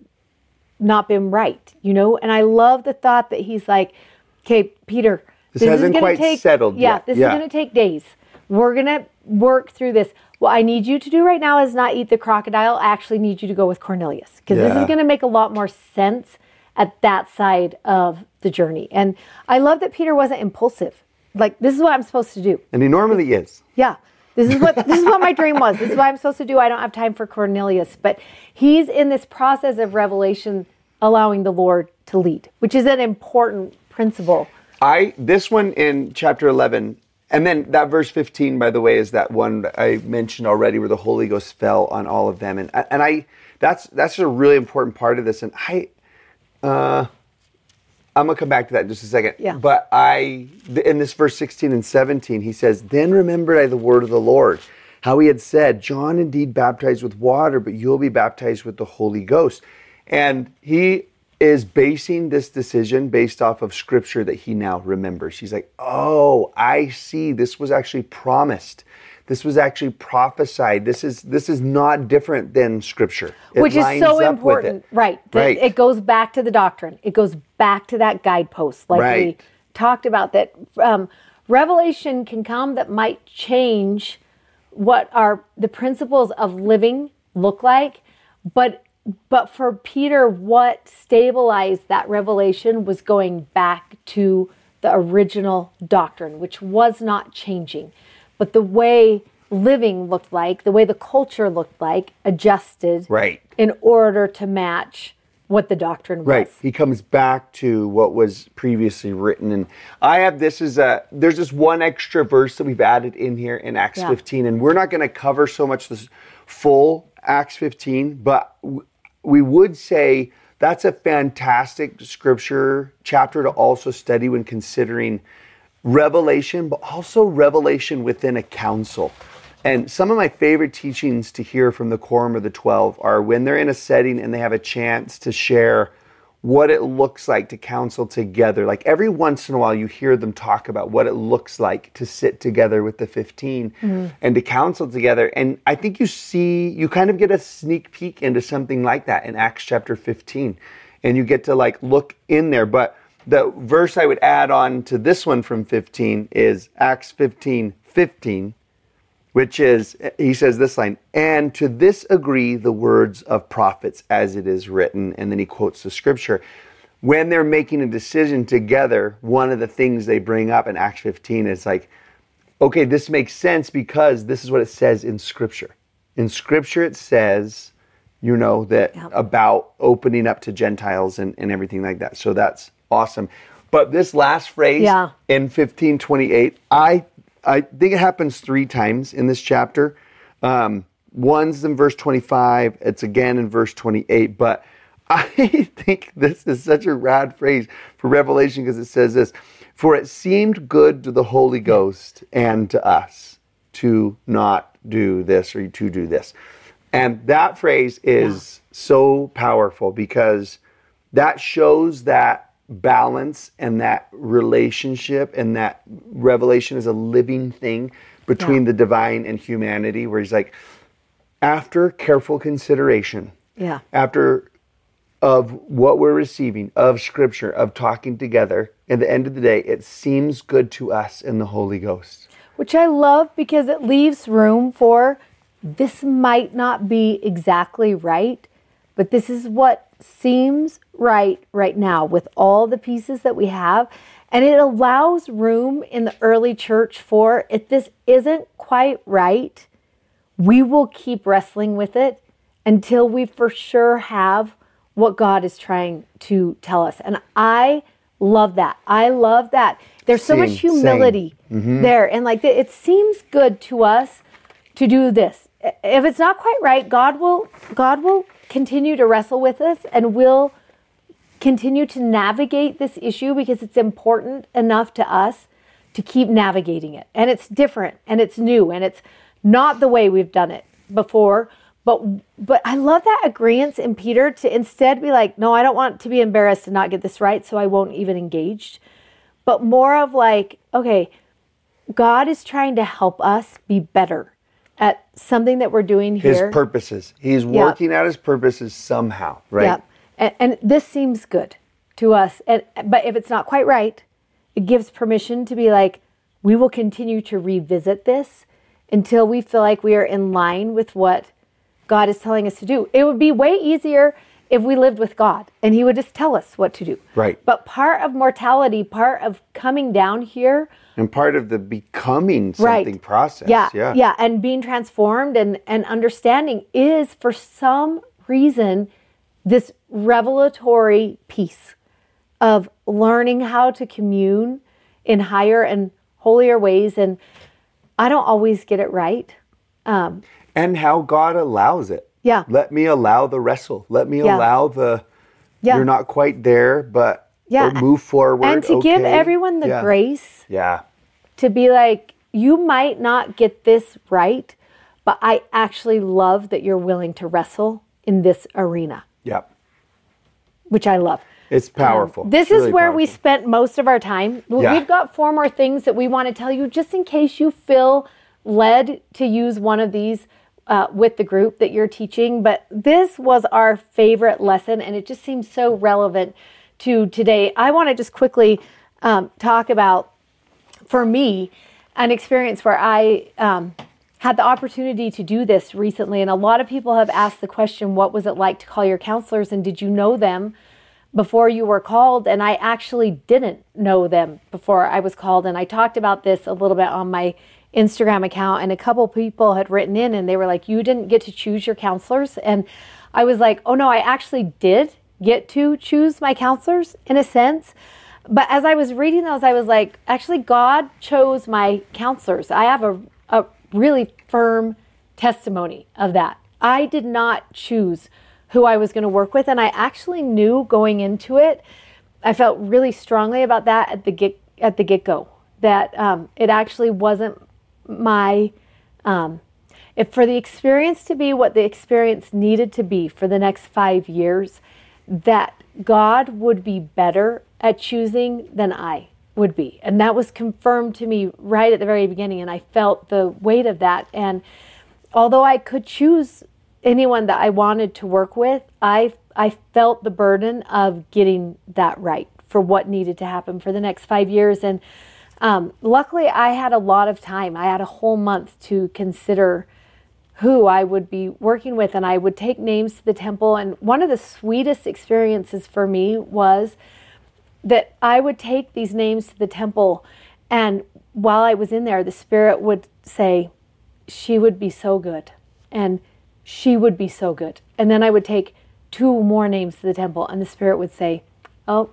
not been right, you know. And I love the thought that he's like, "Okay, Peter, This hasn't gonna quite take, settled Yeah, yet. this Yeah. is going to take days. We're going to work through this. What I need you to do right now is not eat the crocodile. I actually need you to go with Cornelius because this is going to make a lot more sense at that side of the journey. And I love that Peter wasn't impulsive. Like this is what I'm supposed to do. And he normally is. Yeah. This is what this is what my dream was. This is what I'm supposed to do. I don't have time for Cornelius, but he's in this process of revelation allowing the Lord to lead, which is an important principle. I this one in chapter 11 and then that verse 15 by the way is that one I mentioned already where the Holy Ghost fell on all of them and and I that's that's a really important part of this and I uh I'm gonna come back to that in just a second. Yeah. But I, in this verse 16 and 17, he says, Then remembered I the word of the Lord, how he had said, John indeed baptized with water, but you'll be baptized with the Holy Ghost. And he is basing this decision based off of scripture that he now remembers. He's like, Oh, I see. This was actually promised. This was actually prophesied. This is this is not different than scripture. It which is so important, right? Right. It goes back to the doctrine. It goes back to that guidepost, like we talked about. That um, revelation can come that might change what our the principles of living look like, but but for Peter, what stabilized that revelation was going back to the original doctrine, which was not changing, but the way living looked like, the way the culture looked like, adjusted Right. in order to match what the doctrine was. Right. He comes back to what was previously written. And I have this as a, there's just one extra verse that we've added in here in Acts Yeah. 15. And we're not going to cover so much this full Acts 15, but we would say that's a fantastic scripture chapter to also study when considering revelation, but also revelation within a council. And some of my favorite teachings to hear from the Quorum of the Twelve are when they're in a setting and they have a chance to share what it looks like to counsel together. Like every once in a while, you hear them talk about what it looks like to sit together with the 15 mm-hmm. and to counsel together. And I think you see, you kind of get a sneak peek into something like that in Acts chapter 15. And you get to like look in there. But the verse I would add on to this one from 15 is Acts 15 15 which is he says this line and to this agree the words of prophets as it is written and then he quotes the scripture when they're making a decision together one of the things they bring up in acts 15 is like okay this makes sense because this is what it says in scripture in scripture it says you know, that Yeah. about opening up to Gentiles and, and everything like that. So that's awesome. But this last phrase Yeah. in 1528, I I think it happens three times in this chapter. Um, one's in verse 25, it's again in verse 28, but I think this is such a rad phrase for Revelation because it says this For it seemed good to the Holy Ghost and to us to not do this or to do this. And that phrase is so powerful because that shows that balance and that relationship and that revelation is a living thing between Yeah. the divine and humanity where he's like after careful consideration Yeah. after of what we're receiving of scripture of talking together at the end of the day it seems good to us in the holy ghost Which I love because it leaves room for this might not be exactly right, but this is what seems right right now with all the pieces that we have. And it allows room in the early church for if this isn't quite right, we will keep wrestling with it until we for sure have what God is trying to tell us. And I love that. I love that. There's so much Same, same. humility mm-hmm. there. And like it seems good to us to do this. If it's not quite right, God will God will continue to wrestle with us and we'll continue to navigate this issue because it's important enough to us to keep navigating it. And it's different and it's new and it's not the way we've done it before. But but I love that agreement in Peter to instead be like, no, I don't want to be embarrassed to not get this right, so I won't even engage. But more of like, okay, God is trying to help us be better at something that we're doing here. his purposes he's working out his purposes somehow right Yeah. And, and this seems good to us. And but if it's not quite right, it gives permission to be like, we will continue to revisit this until we feel like we are in line with what God is telling us to do. It would be way easier if we lived with God and He would just tell us what to do. Right. But part of mortality, part of coming down here, and part of the becoming Right. something process yeah, yeah yeah, and being transformed and and understanding is for some reason this revelatory piece of learning how to commune in higher and holier ways and I don't always get it right. Um, and how god allows it Yeah. let me allow the wrestle let me Yeah. allow the Yeah. you're not quite there but Yeah. or move forward and to give everyone the Yeah. grace yeah to be like, you might not get this right, but I actually love that you're willing to wrestle in this arena, yeah which I love. it's powerful This It's is really where we spent most of our time. W- Yeah. We've got four more things that we want to tell you just in case you feel led to use one of these uh, with the group that you're teaching. But this was our favorite lesson, and it just seems so relevant to today. I want to just quickly um, talk about, for me, an experience where I um, had the opportunity to do this recently. And a lot of people have asked the question, what was it like to call your counselors, and did you know them? before you were called and I actually didn't know them before I was called and I talked about this a little bit on my Instagram account and a couple people had written in and they were like you didn't get to choose your counselors and I was like oh no I actually did get to choose my counselors in a sense but as I was reading those I was like actually God chose my counselors I have a, a really firm testimony of that I did not choose who I was going to work with. And I actually knew going into it, I felt really strongly about that at the get at the get go. That um, it actually wasn't my um, if for the experience to be what the experience needed to be for the next five years, that God would be better at choosing than I would be. And that was confirmed to me right at the very beginning. And I felt the weight of that. And although I could choose anyone that I wanted to work with, I I felt the burden of getting that right for what needed to happen for the next five years. And um, luckily, I had a lot of time. I had a whole month to consider who I would be working with, and I would take names to the temple. And one of the sweetest experiences for me was that I would take these names to the temple, and while I was in there, the Spirit would say, She would be so good. And she would be so good. And then I would take two more names to the temple, and the Spirit would say, Oh,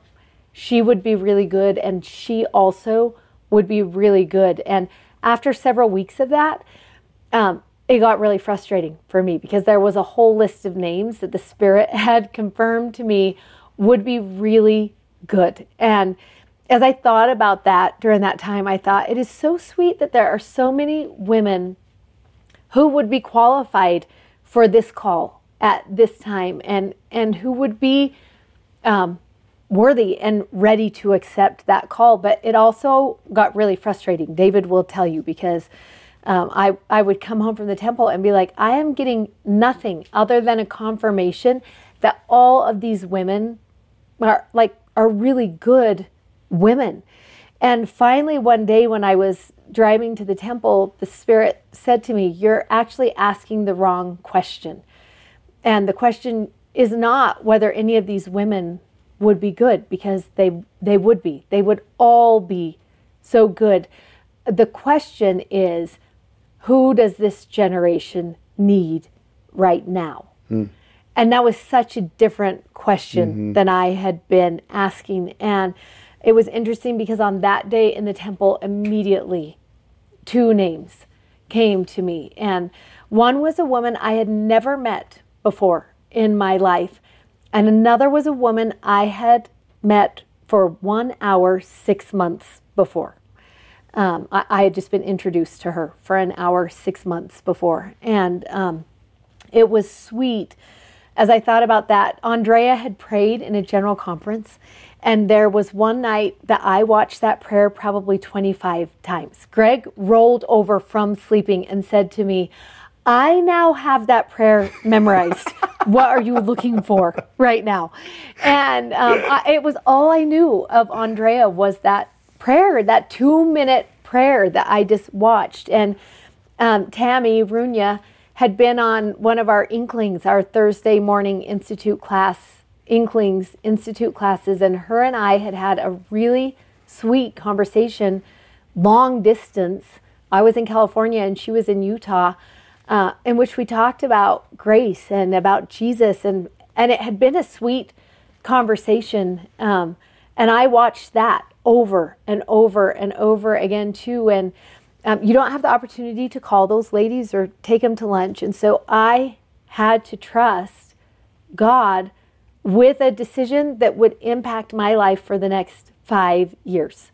she would be really good, and she also would be really good. And after several weeks of that, um, it got really frustrating for me because there was a whole list of names that the Spirit had confirmed to me would be really good. And as I thought about that during that time, I thought it is so sweet that there are so many women who would be qualified for this call at this time and and who would be um, worthy and ready to accept that call. But it also got really frustrating. David will tell you because um, I I would come home from the temple and be like, I am getting nothing other than a confirmation that all of these women are like are really good women. And finally, one day when I was driving to the temple, the Spirit said to me, You're actually asking the wrong question. And the question is not whether any of these women would be good, because they, they would be. They would all be so good. The question is, who does this generation need right now? Hmm. And that was such a different question mm-hmm. than I had been asking. And it was interesting because on that day in the temple, immediately two names came to me. And one was a woman I had never met before in my life, and another was a woman I had met for one hour six months before. Um, I, I, had just been introduced to her for an hour six months before. And um, it was sweet as I thought about that. Andrea had prayed in a general conference, and there was one night that I watched that prayer probably 25 times. Greg rolled over from sleeping and said to me, I now have that prayer memorized. what are you looking for right now? And um, I, it was all I knew of Andrea was that prayer, that two minute prayer that I just watched. And um, Tammy Runia had been on one of our Inklings, our Thursday morning Institute class Inklings Institute classes, and her and I had had a really sweet conversation, long distance. I was in California and she was in Utah, uh, in which we talked about grace and about Jesus, and and it had been a sweet conversation. Um, and I watched that over and over and over again too. And um, you don't have the opportunity to call those ladies or take them to lunch, and so I had to trust God with a decision that would impact my life for the next five years.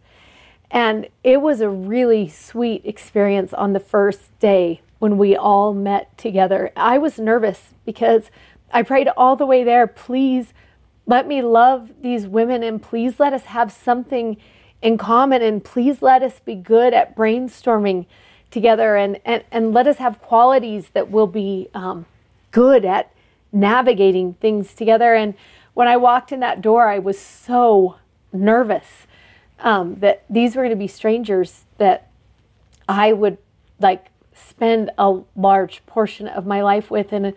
And it was a really sweet experience on the first day when we all met together. I was nervous because I prayed all the way there, please let me love these women and please let us have something in common and please let us be good at brainstorming together and, and, and let us have qualities that will be um, good at navigating things together. And when I walked in that door, I was so nervous um, that these were going to be strangers that I would like spend a large portion of my life with. And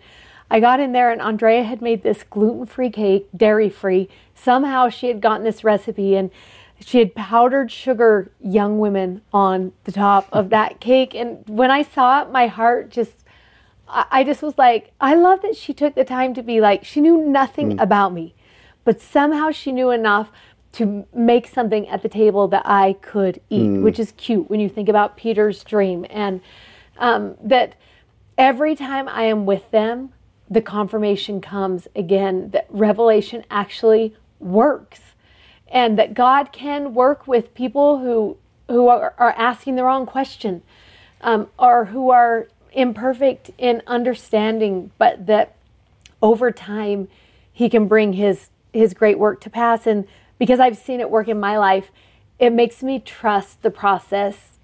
I got in there, and Andrea had made this gluten free cake, dairy free. Somehow she had gotten this recipe, and she had powdered sugar young women on the top of that cake. And when I saw it, my heart just I just was like, I love that she took the time to be like, she knew nothing mm. about me, but somehow she knew enough to make something at the table that I could eat, mm. which is cute when you think about Peter's dream. And um, that every time I am with them, the confirmation comes again that revelation actually works and that God can work with people who, who are, are asking the wrong question um, or who are imperfect in understanding, but that over time he can bring his his great work to pass. And because I've seen it work in my life, it makes me trust the process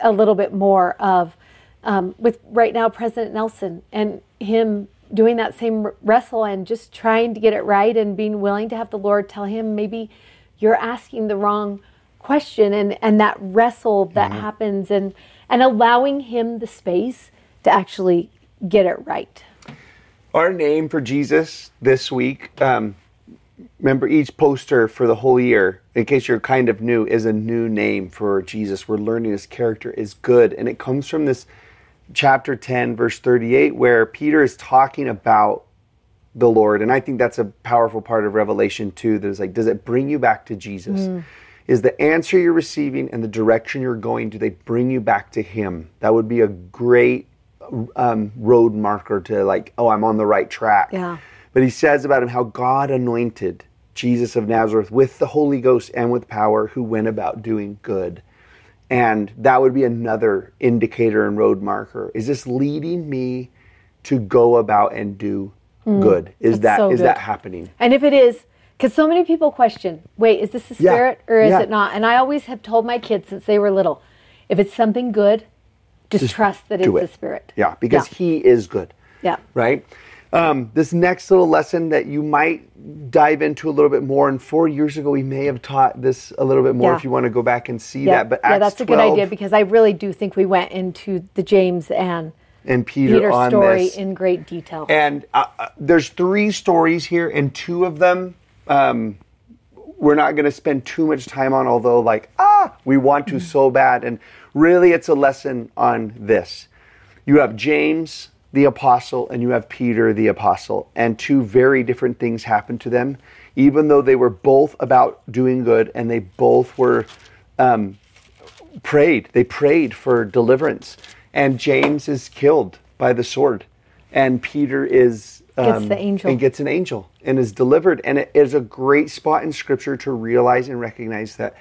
a little bit more of um, with right now President Nelson and him doing that same wrestle and just trying to get it right and being willing to have the Lord tell him maybe you're asking the wrong question and and that wrestle that mm-hmm. happens and and allowing him the space to actually get it right. Our name for Jesus this week, um, remember each poster for the whole year, in case you're kind of new, is a new name for Jesus. We're learning his character is good. And it comes from this chapter 10, verse 38, where Peter is talking about the Lord. And I think that's a powerful part of Revelation too. That is like, does it bring you back to Jesus? Is the answer you're receiving and the direction you're going, do they bring you back to Him? That would be a great um, road marker to like, oh, I'm on the right track. Yeah. But he says about him how God anointed Jesus of Nazareth with the Holy Ghost and with power, who went about doing good. And that would be another indicator and road marker. Is this leading me to go about and do mm, good? Is that is so good. that happening? And if it is, because so many people question, wait, is this the Yeah, spirit or is yeah. it not? And I always have told my kids since they were little, if it's something good, just, trust that it's do the spirit. Yeah, because yeah. he is good. Yeah. right? Um, this next little lesson that you might dive into a little bit more, and four years ago we may have taught this a little bit more Yeah. if you want to go back and see Yeah, that. But yeah, Acts that's a good idea because I really do think we went into the James and and Peter Peter's on story this. in great detail. And uh, uh, there's three stories here, and two of them um, we're not going to spend too much time on, although, like, ah, we want to so bad. And really, it's a lesson on this. You have James, the apostle, and you have Peter, the apostle, and two very different things happened to them, even though they were both about doing good and they both were um, prayed. They prayed for deliverance. And James is killed by the sword. And Peter is Gets the angel. and gets an angel and is delivered. And it is a great spot in scripture to realize and recognize that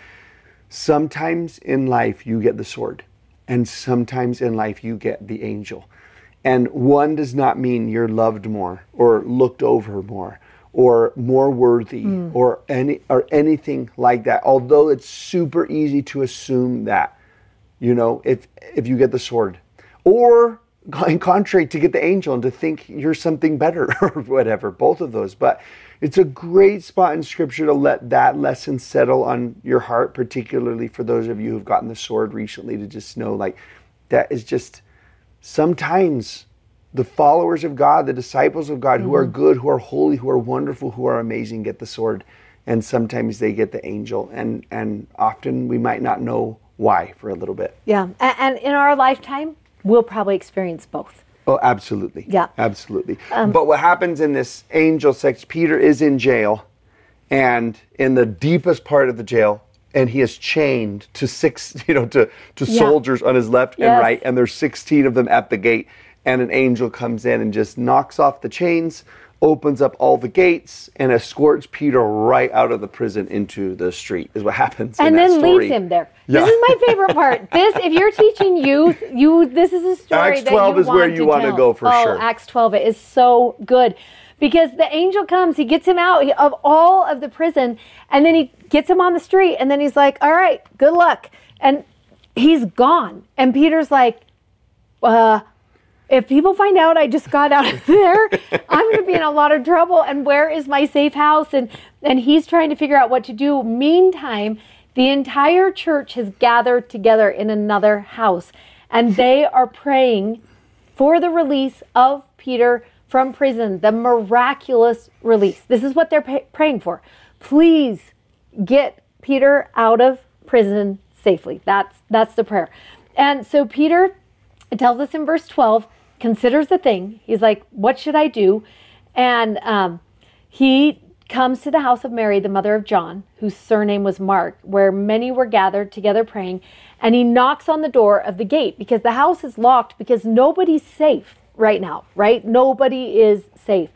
sometimes in life you get the sword, and sometimes in life you get the angel. And one does not mean you're loved more or looked over more or more worthy Hmm. or any or anything like that. Although it's super easy to assume that, you know, if if you get the sword, or in contrary to get the angel and to think you're something better or whatever. Both of those, but it's a great spot in scripture to let that lesson settle on your heart, particularly for those of you who've gotten the sword recently, to just know like that is just sometimes the followers of God, the disciples of God who are mm-hmm. good, who are holy, who are wonderful, who are amazing get the sword. And sometimes they get the angel. And and often we might not know why for a little bit. yeah. And, and in our lifetime, we'll probably experience both. Oh, absolutely. Yeah. Absolutely. Um, but what happens in this angel sex, Peter is in jail and in the deepest part of the jail, and he is chained to six, you know, to, to Yeah. soldiers on his left and right, and there's 16 of them at the gate. And an angel comes in and just knocks off the chains, opens up all the gates, and escorts Peter right out of the prison into the street, is what happens. in and that then leaves him there. Yeah. This is my favorite part. This, if you're teaching youth, you this is a story Acts that 12 you is where you wanna go for oh, sure. Acts 12, it is so good because the angel comes, he gets him out of all of the prison, and then he gets him on the street, and then he's like, "All right, good luck," and he's gone. And Peter's like, "Uh." If people find out I just got out of there, I'm going to be in a lot of trouble. And where is my safe house? And and he's trying to figure out what to do. Meantime, the entire church has gathered together in another house, and they are praying for the release of Peter from prison, the miraculous release. This is what they're pa- praying for. Please get Peter out of prison safely. That's that's the prayer. And so Peter it tells us in verse 12 considers the thing he's like what should i do and um, he comes to the house of mary the mother of john whose surname was mark where many were gathered together praying and he knocks on the door of the gate because the house is locked because nobody's safe right now right? Nobody is safe.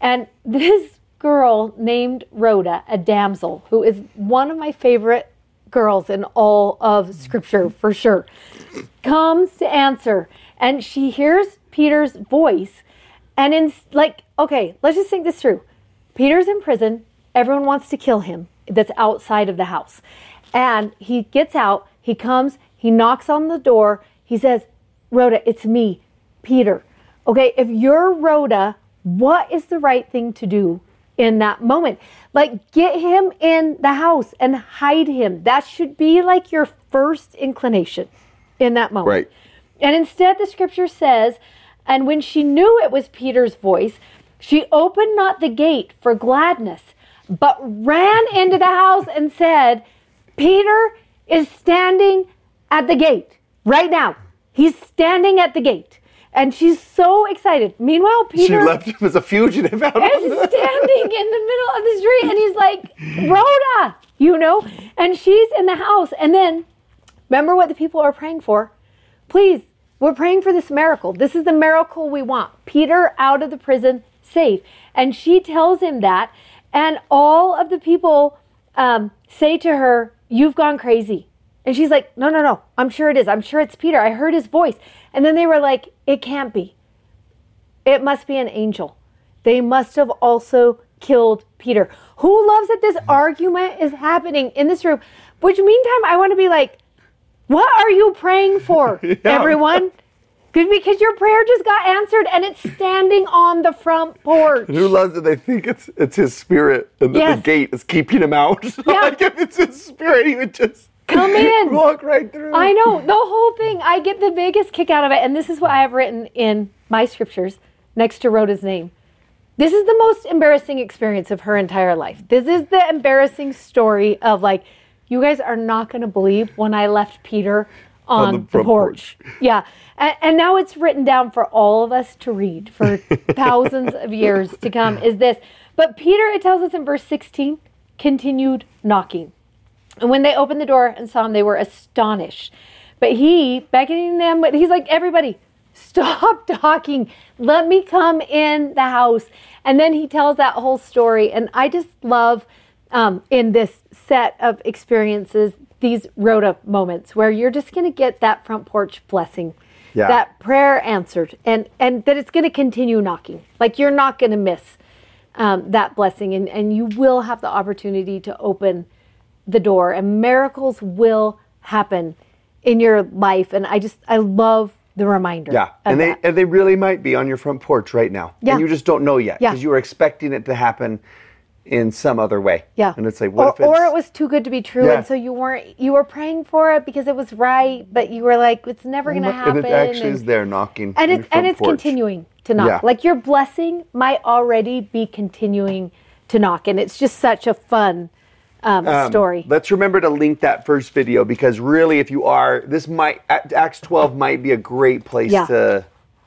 And this girl named rhoda a damsel who is one of my favorite girls in all of scripture for sure comes to answer and she hears Peter's voice and in like okay let's just think this through. Peter's in prison. Everyone wants to kill him that's outside of the house. And he gets out he comes he knocks on the door he says Rhoda it's me Peter okay if you're Rhoda what is the right thing to do in that moment. Like, get him in the house and hide him. That should be like your first inclination in that moment. Right. And instead, the scripture says, and when she knew it was Peter's voice, she opened not the gate for gladness, but ran into the house and said, Peter is standing at the gate right now. He's standing at the gate. And she's so excited. Meanwhile, She Peter left him as a fugitive out is standing in the middle of the street and he's like, Rhoda, you know? And she's in the house. And then remember what the people are praying for? Please, we're praying for this miracle. This is the miracle we want. Peter out of the prison, safe. And she tells him that. And all of the people um, say to her, You've gone crazy. And she's like, No, no, no. I'm sure it is. I'm sure it's Peter. I heard his voice. And then they were like, It can't be. It must be an angel. They must have also killed Peter. Who loves that this argument is happening in this room? Which meantime, I want to be like, what are you praying for, everyone? Because your prayer just got answered and it's standing on the front porch. Who loves it? They think it's it's his spirit, and Yes. the gate is keeping him out. Yeah. like if it's his spirit, he would just Come in. walk right through. I know the whole thing. I get the biggest kick out of it, and this is what I have written in my scriptures next to Rhoda's name. This is the most embarrassing experience of her entire life. This is the embarrassing story of like, you guys are not going to believe when I left Peter on, the the, front porch. Yeah, and, and now it's written down for all of us to read for thousands of years to come. Is this? But Peter, it tells us in verse sixteen, continued knocking. And when they opened the door and saw him, they were astonished. But he, beckoning them, he's like, everybody, stop talking. Let me come in the house. And then he tells that whole story. And I just love um, in this set of experiences these Rhoda moments where you're just going to get that front porch blessing. Yeah. That prayer answered, and and that it's going to continue knocking. Like you're not going to miss um, that blessing, and and you will have the opportunity to open the door and miracles will happen in your life and i just i love the reminder Yeah, and they that. and they really might be on your front porch right now, Yeah. and you just don't know yet Yeah. because you were expecting it to happen in some other way. yeah and it's like, what or, if it's or it was too good to be true Yeah. and so you weren't you were praying for it because it was right but you were like it's never going to happen and it actually and- is there knocking, and it's and it's porch. continuing to knock. Yeah. Like your blessing might already be continuing to knock, and it's just such a fun um, story. Let's remember to link that first video because really, if you are, this might Acts 12 might be a great place Yeah. to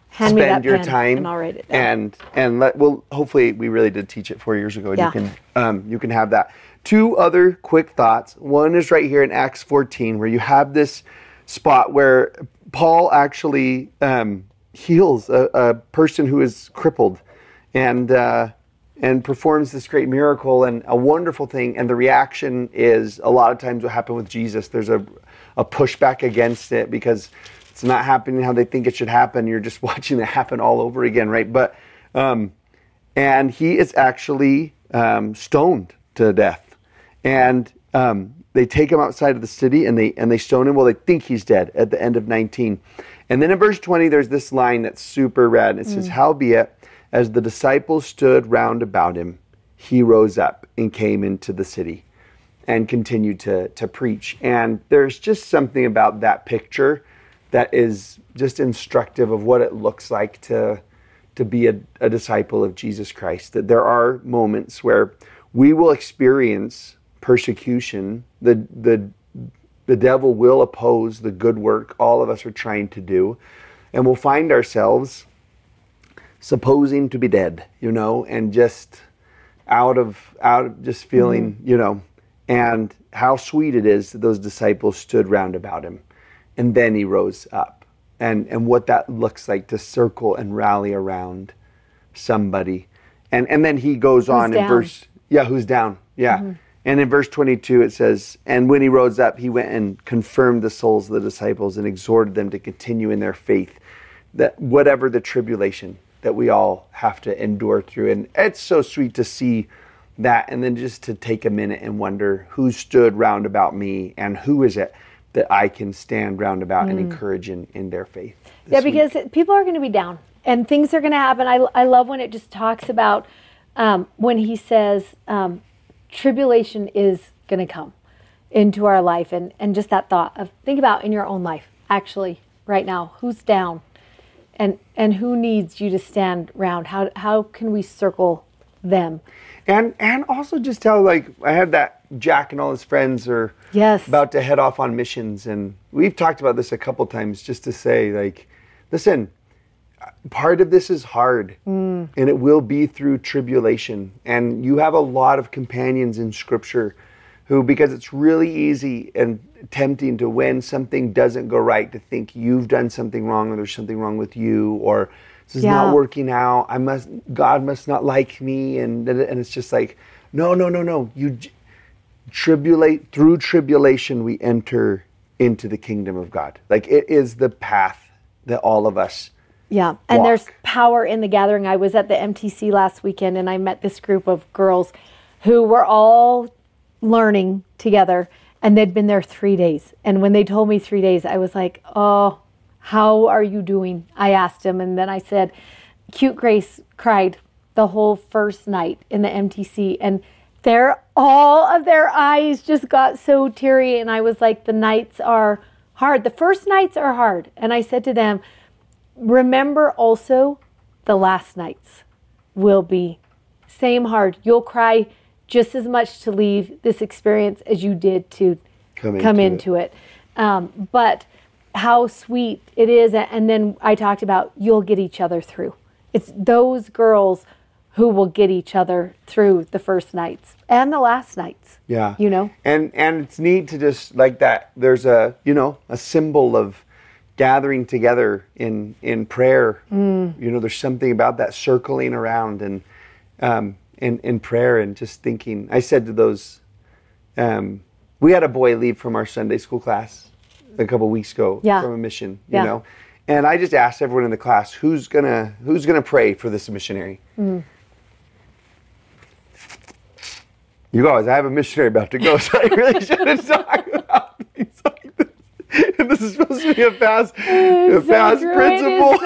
Hand me spend that your pen time and I'll write it down. and and let well hopefully we really did teach it four years ago and Yeah. you can um, you can have that two other quick thoughts one is right here in acts 14 where you have this spot where paul actually um, heals a, a person who is crippled and uh, and performs this great miracle. And a wonderful thing and the reaction is a lot of times what happened with jesus there's a, a pushback against it because it's not happening how they think it should happen. You're just watching it happen all over again right? But um, and he is actually um, stoned to death. And um, they take him outside of the city and they and they stone him. Well they think he's dead at the end of 19 and then in verse 20 there's this line that's super rad it says howbeit as the disciples stood round about him he rose up and came into the city and continued to to preach and there's just something about that picture that is just instructive of what it looks like to to be a, a disciple of Jesus Christ. That there are moments where we will experience persecution. The the the devil will oppose the good work all of us are trying to do, and we'll find ourselves supposing to be dead, you know, and just out of out of just feeling, mm-hmm. you know, and how sweet it is that those disciples stood round about him, and then he rose up, and and what that looks like to circle and rally around somebody, and and then he goes on in verse yeah who's down? Yeah. Mm-hmm. And in verse 22, it says, And when he rose up, he went and confirmed the souls of the disciples and exhorted them to continue in their faith, that whatever the tribulation that we all have to endure through. And it's so sweet to see that and then just to take a minute and wonder who stood round about me and who is it that I can stand round about and encourage in, in their faith. Mm. Yeah, this week. because people are going to be down and things are going to happen. I, I love when it just talks about um, when he says um, tribulation is going to come into our life and, and just that thought of think about in your own life actually right now who's down and and who needs you to stand round? How how can we circle them? And and also just how like I had that Jack and all his friends are Yes. about to head off on missions, and we've talked about this a couple times just to say, like, listen, part of this is hard, mm. and it will be through tribulation. And you have a lot of companions in Scripture who, because it's really easy and tempting to when something doesn't go right, to think you've done something wrong or there's something wrong with you or this is Yeah. not working out. I must, God must not like me, and and it's just like, no, no, no, no. You tribulate through tribulation we enter into the kingdom of God. Like it is the path that all of us Yeah, and there's power in the gathering. I was at the MTC last weekend and I met this group of girls who were all learning together and they'd been there three days. And when they told me three days, I was like, oh, how are you doing? I asked him and then I said, Cute Grace cried the whole first night in the MTC and their all of their eyes just got so teary and I was like the nights are hard. The first nights are hard. And I said to them, remember also the last nights will be same hard. You'll cry just as much to leave this experience as you did to Come come into into it. Um, but how sweet it is. And then I talked about you'll get each other through. It's those girls who will get each other through the first nights and the last nights. Yeah. You know? And and it's neat to just like that there's a, you know, a symbol of gathering together in in prayer. Mm. You know, there's something about that circling around and um in in prayer and just thinking. I said to those um we had a boy leave from our Sunday school class a couple weeks ago Yeah. from a mission, you Yeah. know. And I just asked everyone in the class, who's gonna who's gonna pray for this missionary? Mm. You guys, I have a missionary about to go, so I really shouldn't talk about things like this. And this is supposed to be a fast, a So fast true. principle.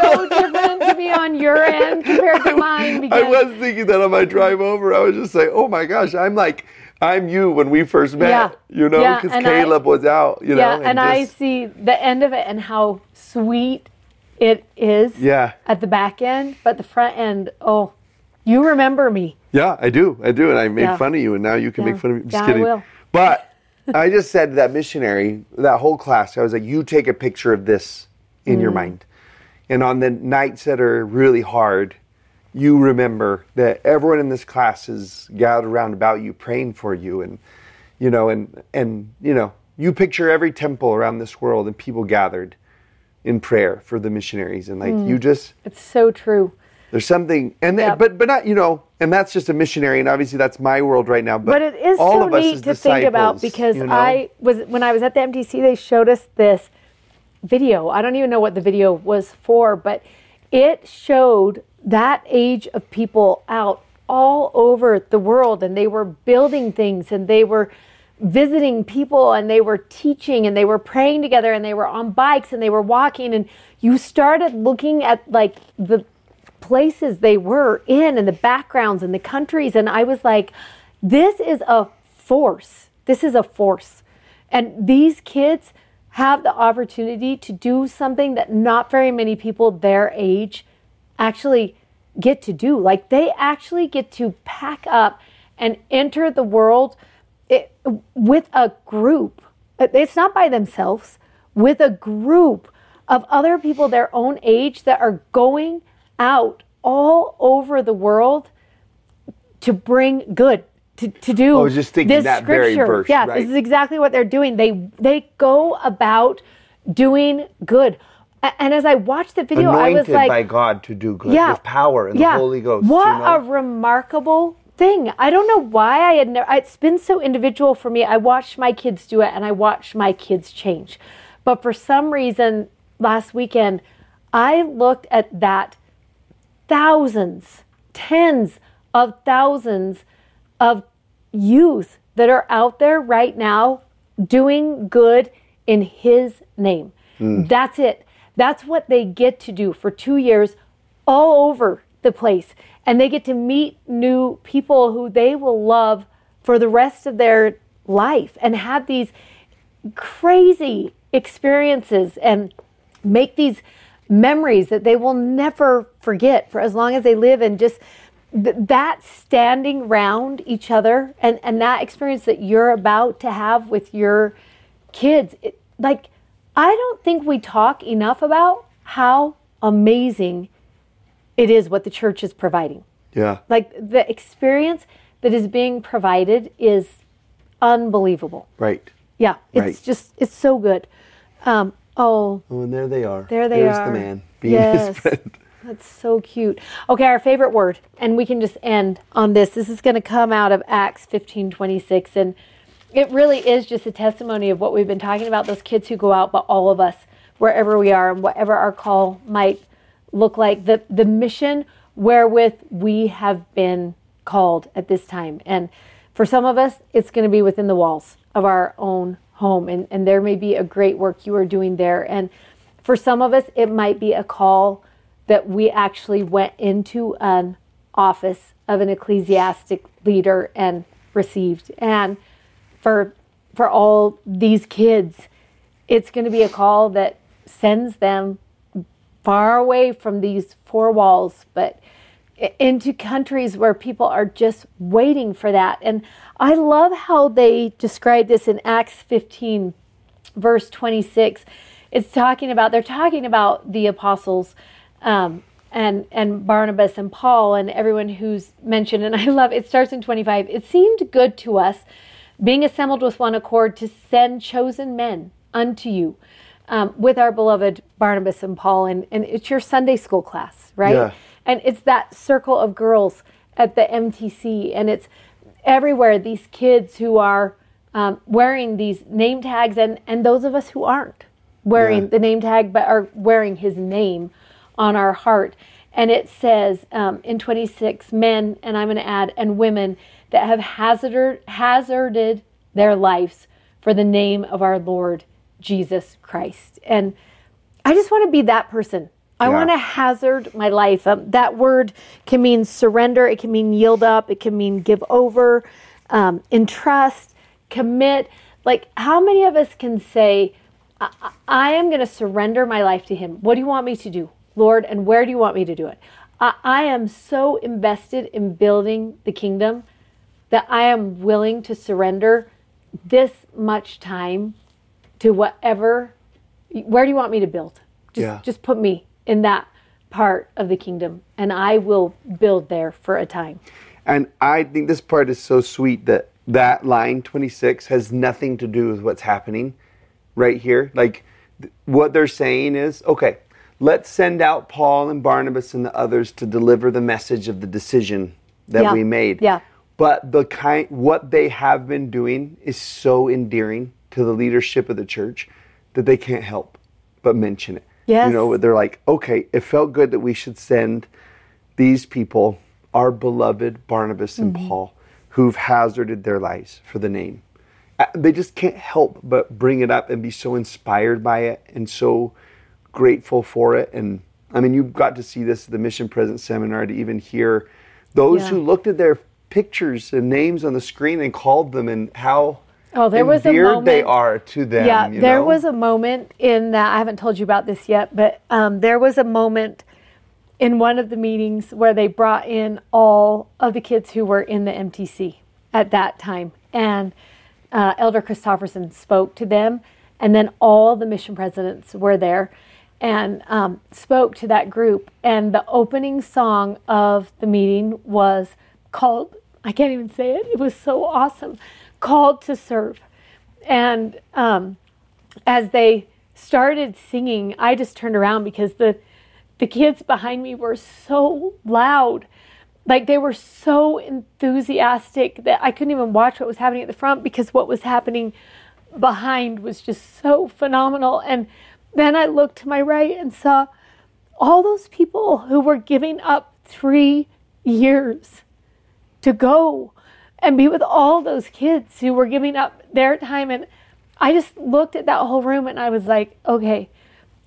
On your end compared to mine. I was thinking that on my drive over. I was just like, oh my gosh, I'm like, I'm you when we first met, Yeah. you know, Yeah, because I- Caleb was out, you yeah, know. and, I just- see the end of it and how sweet it is Yeah. at the back end, but the front end, oh, you remember me. Yeah, I do. I do. And I made Yeah. fun of you, and now you can Yeah. make fun of me. Just Yeah, I kidding. will. But I just said to that missionary, that whole class, I was like, you take a picture of this in Mm. your mind. And on the nights that are really hard, you remember that everyone in this class is gathered around about you, praying for you. And, you know, and, and, you know, you picture every temple around this world and people gathered in prayer for the missionaries. And like, Mm. you just, It's so true. there's something, and Yep. but but not you know, and that's just a missionary, and obviously that's my world right now. But, But it is all so of us neat to think about because you know? I was when I was at the MTC, they showed us this video. I don't even know what the video was for, but it showed that age of people out all over the world, and they were building things, and they were visiting people, and they were teaching, and they were praying together, and they were on bikes, and they were walking, and you started looking at like the places they were in and the backgrounds and the countries and I was like this is a force this is a force and these kids have the opportunity to do something that not very many people their age actually get to do. Like they actually get to pack up and enter the world it, with a group. It's not by themselves with a group of other people their own age that are going out all over the world to bring good to, to do I was just thinking this that very scripture. verse, yeah right. this is exactly what they're doing they they go about doing good and as i watched the video i was anointed like by God to do good yeah, with power and yeah. the Holy Ghost. What you know? a remarkable thing! I don't know why I had never. It's been so individual for me. I watched my kids do it, and I watched my kids change. But for some reason, last weekend, I looked at that thousands, tens of thousands of youth that are out there right now doing good in His name. Mm. That's it. That's what they get to do for two years all over the place. And they get to meet new people who they will love for the rest of their life and have these crazy experiences and make these memories that they will never forget for as long as they live and just th- that standing round each other and, and that experience that you're about to have with your kids, it, like, I don't think we talk enough about how amazing it is what the church is providing. Yeah. Like the experience that is being provided is unbelievable. Right. Yeah, it's Right. just it's so good. Um, oh, Oh, and there they are. there they There's are. the man being yes, his friend. That's so cute. Okay, our favorite word, and we can just end on this. This is going to come out of Acts fifteen twenty six, and it really is just a testimony of what we've been talking about. Those kids who go out, but all of us, wherever we are, and whatever our call might look like, the the mission wherewith we have been called at this time, and for some of us, it's going to be within the walls of our own home, and and there may be a great work you are doing there, and for some of us, it might be a call that we actually went into an office of an ecclesiastic leader and received. And for for all these kids, it's going to be a call that sends them far away from these four walls, but into countries where people are just waiting for that. And I love how they describe this in Acts 15, verse 26. It's talking about, they're talking about the apostles um, and, and Barnabas and Paul and everyone who's mentioned. And I love it starts in 25. It seemed good to us, being assembled with one accord, to send chosen men unto you um, with our beloved Barnabas and Paul. And, and it's your Sunday school class, right? Yeah. And it's that circle of girls at the MTC. And it's everywhere these kids who are um, wearing these name tags and, and those of us who aren't wearing Yeah. the name tag but are wearing his name on our heart. And it says um, in 26, men, and I'm going to add, and women that have hazarded, hazarded their lives for the name of our Lord Jesus Christ. And I just want to be that person. I Yeah. want to hazard my life. Um, that word can mean surrender, it can mean yield up, it can mean give over, um, entrust, commit. Like, how many of us can say, I, I- I am going to surrender my life to Him? What do you want me to do, Lord? And where do you want me to do it? I, I am so invested in building the kingdom that I am willing to surrender this much time to whatever where do you want me to build just Yeah. just put me in that part of the kingdom and I will build there for a time And I think this part is so sweet that that line 26 has nothing to do with what's happening right here. Like th- what they're saying is, okay, let's send out Paul and Barnabas and the others to deliver the message of the decision that Yeah. we made. Yeah. But the kind what they have been doing is so endearing to the leadership of the church that they can't help but mention it. Yes. You know, they're like, okay, it felt good that we should send these people, our beloved Barnabas and Mm-hmm. Paul, who've hazarded their lives for the name. Uh, They just can't help but bring it up and be so inspired by it and so grateful for it. And I mean, you got to see this at the Mission President Seminar to even hear those Yeah. who looked at their pictures and names on the screen and called them and how Oh, there was a endeared they are to them. yeah there know? was a moment in that I haven't told you about this yet but um, there was a moment in one of the meetings where they brought in all of the kids who were in the MTC at that time. And uh, Elder Christofferson spoke to them, and then all the mission presidents were there and um, spoke to that group. And the opening song of the meeting was called, I can't even say it, it was so awesome, Called to Serve. And um, as they started singing, I just turned around because the the kids behind me were so loud. Like they were so enthusiastic that I couldn't even watch what was happening at the front because what was happening behind was just so phenomenal. And then I looked to my right and saw all those people who were giving up three years to go and be with all those kids who were giving up their time. And I just looked at that whole room and I was like, okay,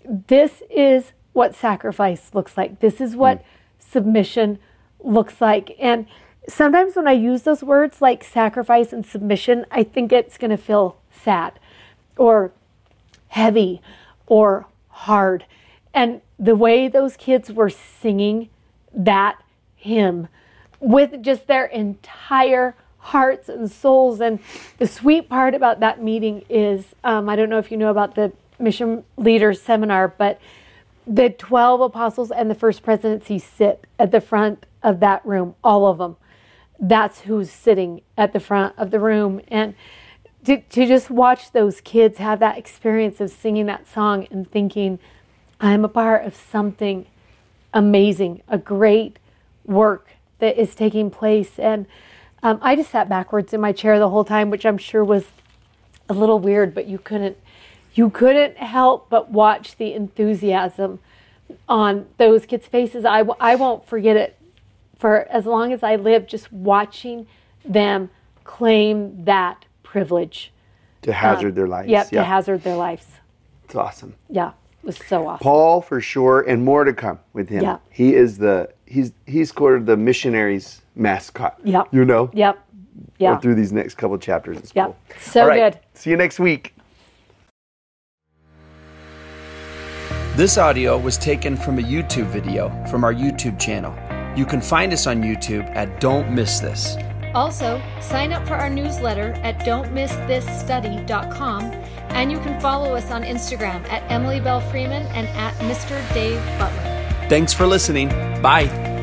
this is what sacrifice looks like. This is what hmm. submission looks like. And sometimes when I use those words like sacrifice and submission, I think it's going to feel sad or heavy or hard. And the way those kids were singing that hymn with just their entire hearts and souls. And the sweet part about that meeting is um, I don't know if you know about the mission leaders seminar, but the 12 apostles and the first presidency sit at the front of that room, all of them. That's who's sitting at the front of the room. And to, to just watch those kids have that experience of singing that song and thinking, I'm a part of something amazing, a great work that is taking place. And um, I just sat backwards in my chair the whole time, which I'm sure was a little weird, but you couldn't you couldn't help but watch the enthusiasm on those kids' faces. I, I won't forget it for as long as I live, just watching them claim that privilege. To hazard um, their lives. Yep, yeah, to hazard their lives. It's awesome. Yeah, it was so awesome. Paul for sure, and more to come with him. Yeah. He is the he's he's sort of the missionaries mascot. Yep. You know? Yep. Yeah. through these next couple chapters. It's yep. Cool. So good. See you next week. This audio was taken from a YouTube video from our YouTube channel. You can find us on YouTube at Don't Miss This. Also, sign up for our newsletter at don'tmissthisstudy.com and you can follow us on Instagram at Emily Belle Freeman and at Mr. Dave Butler. Thanks for listening. Bye.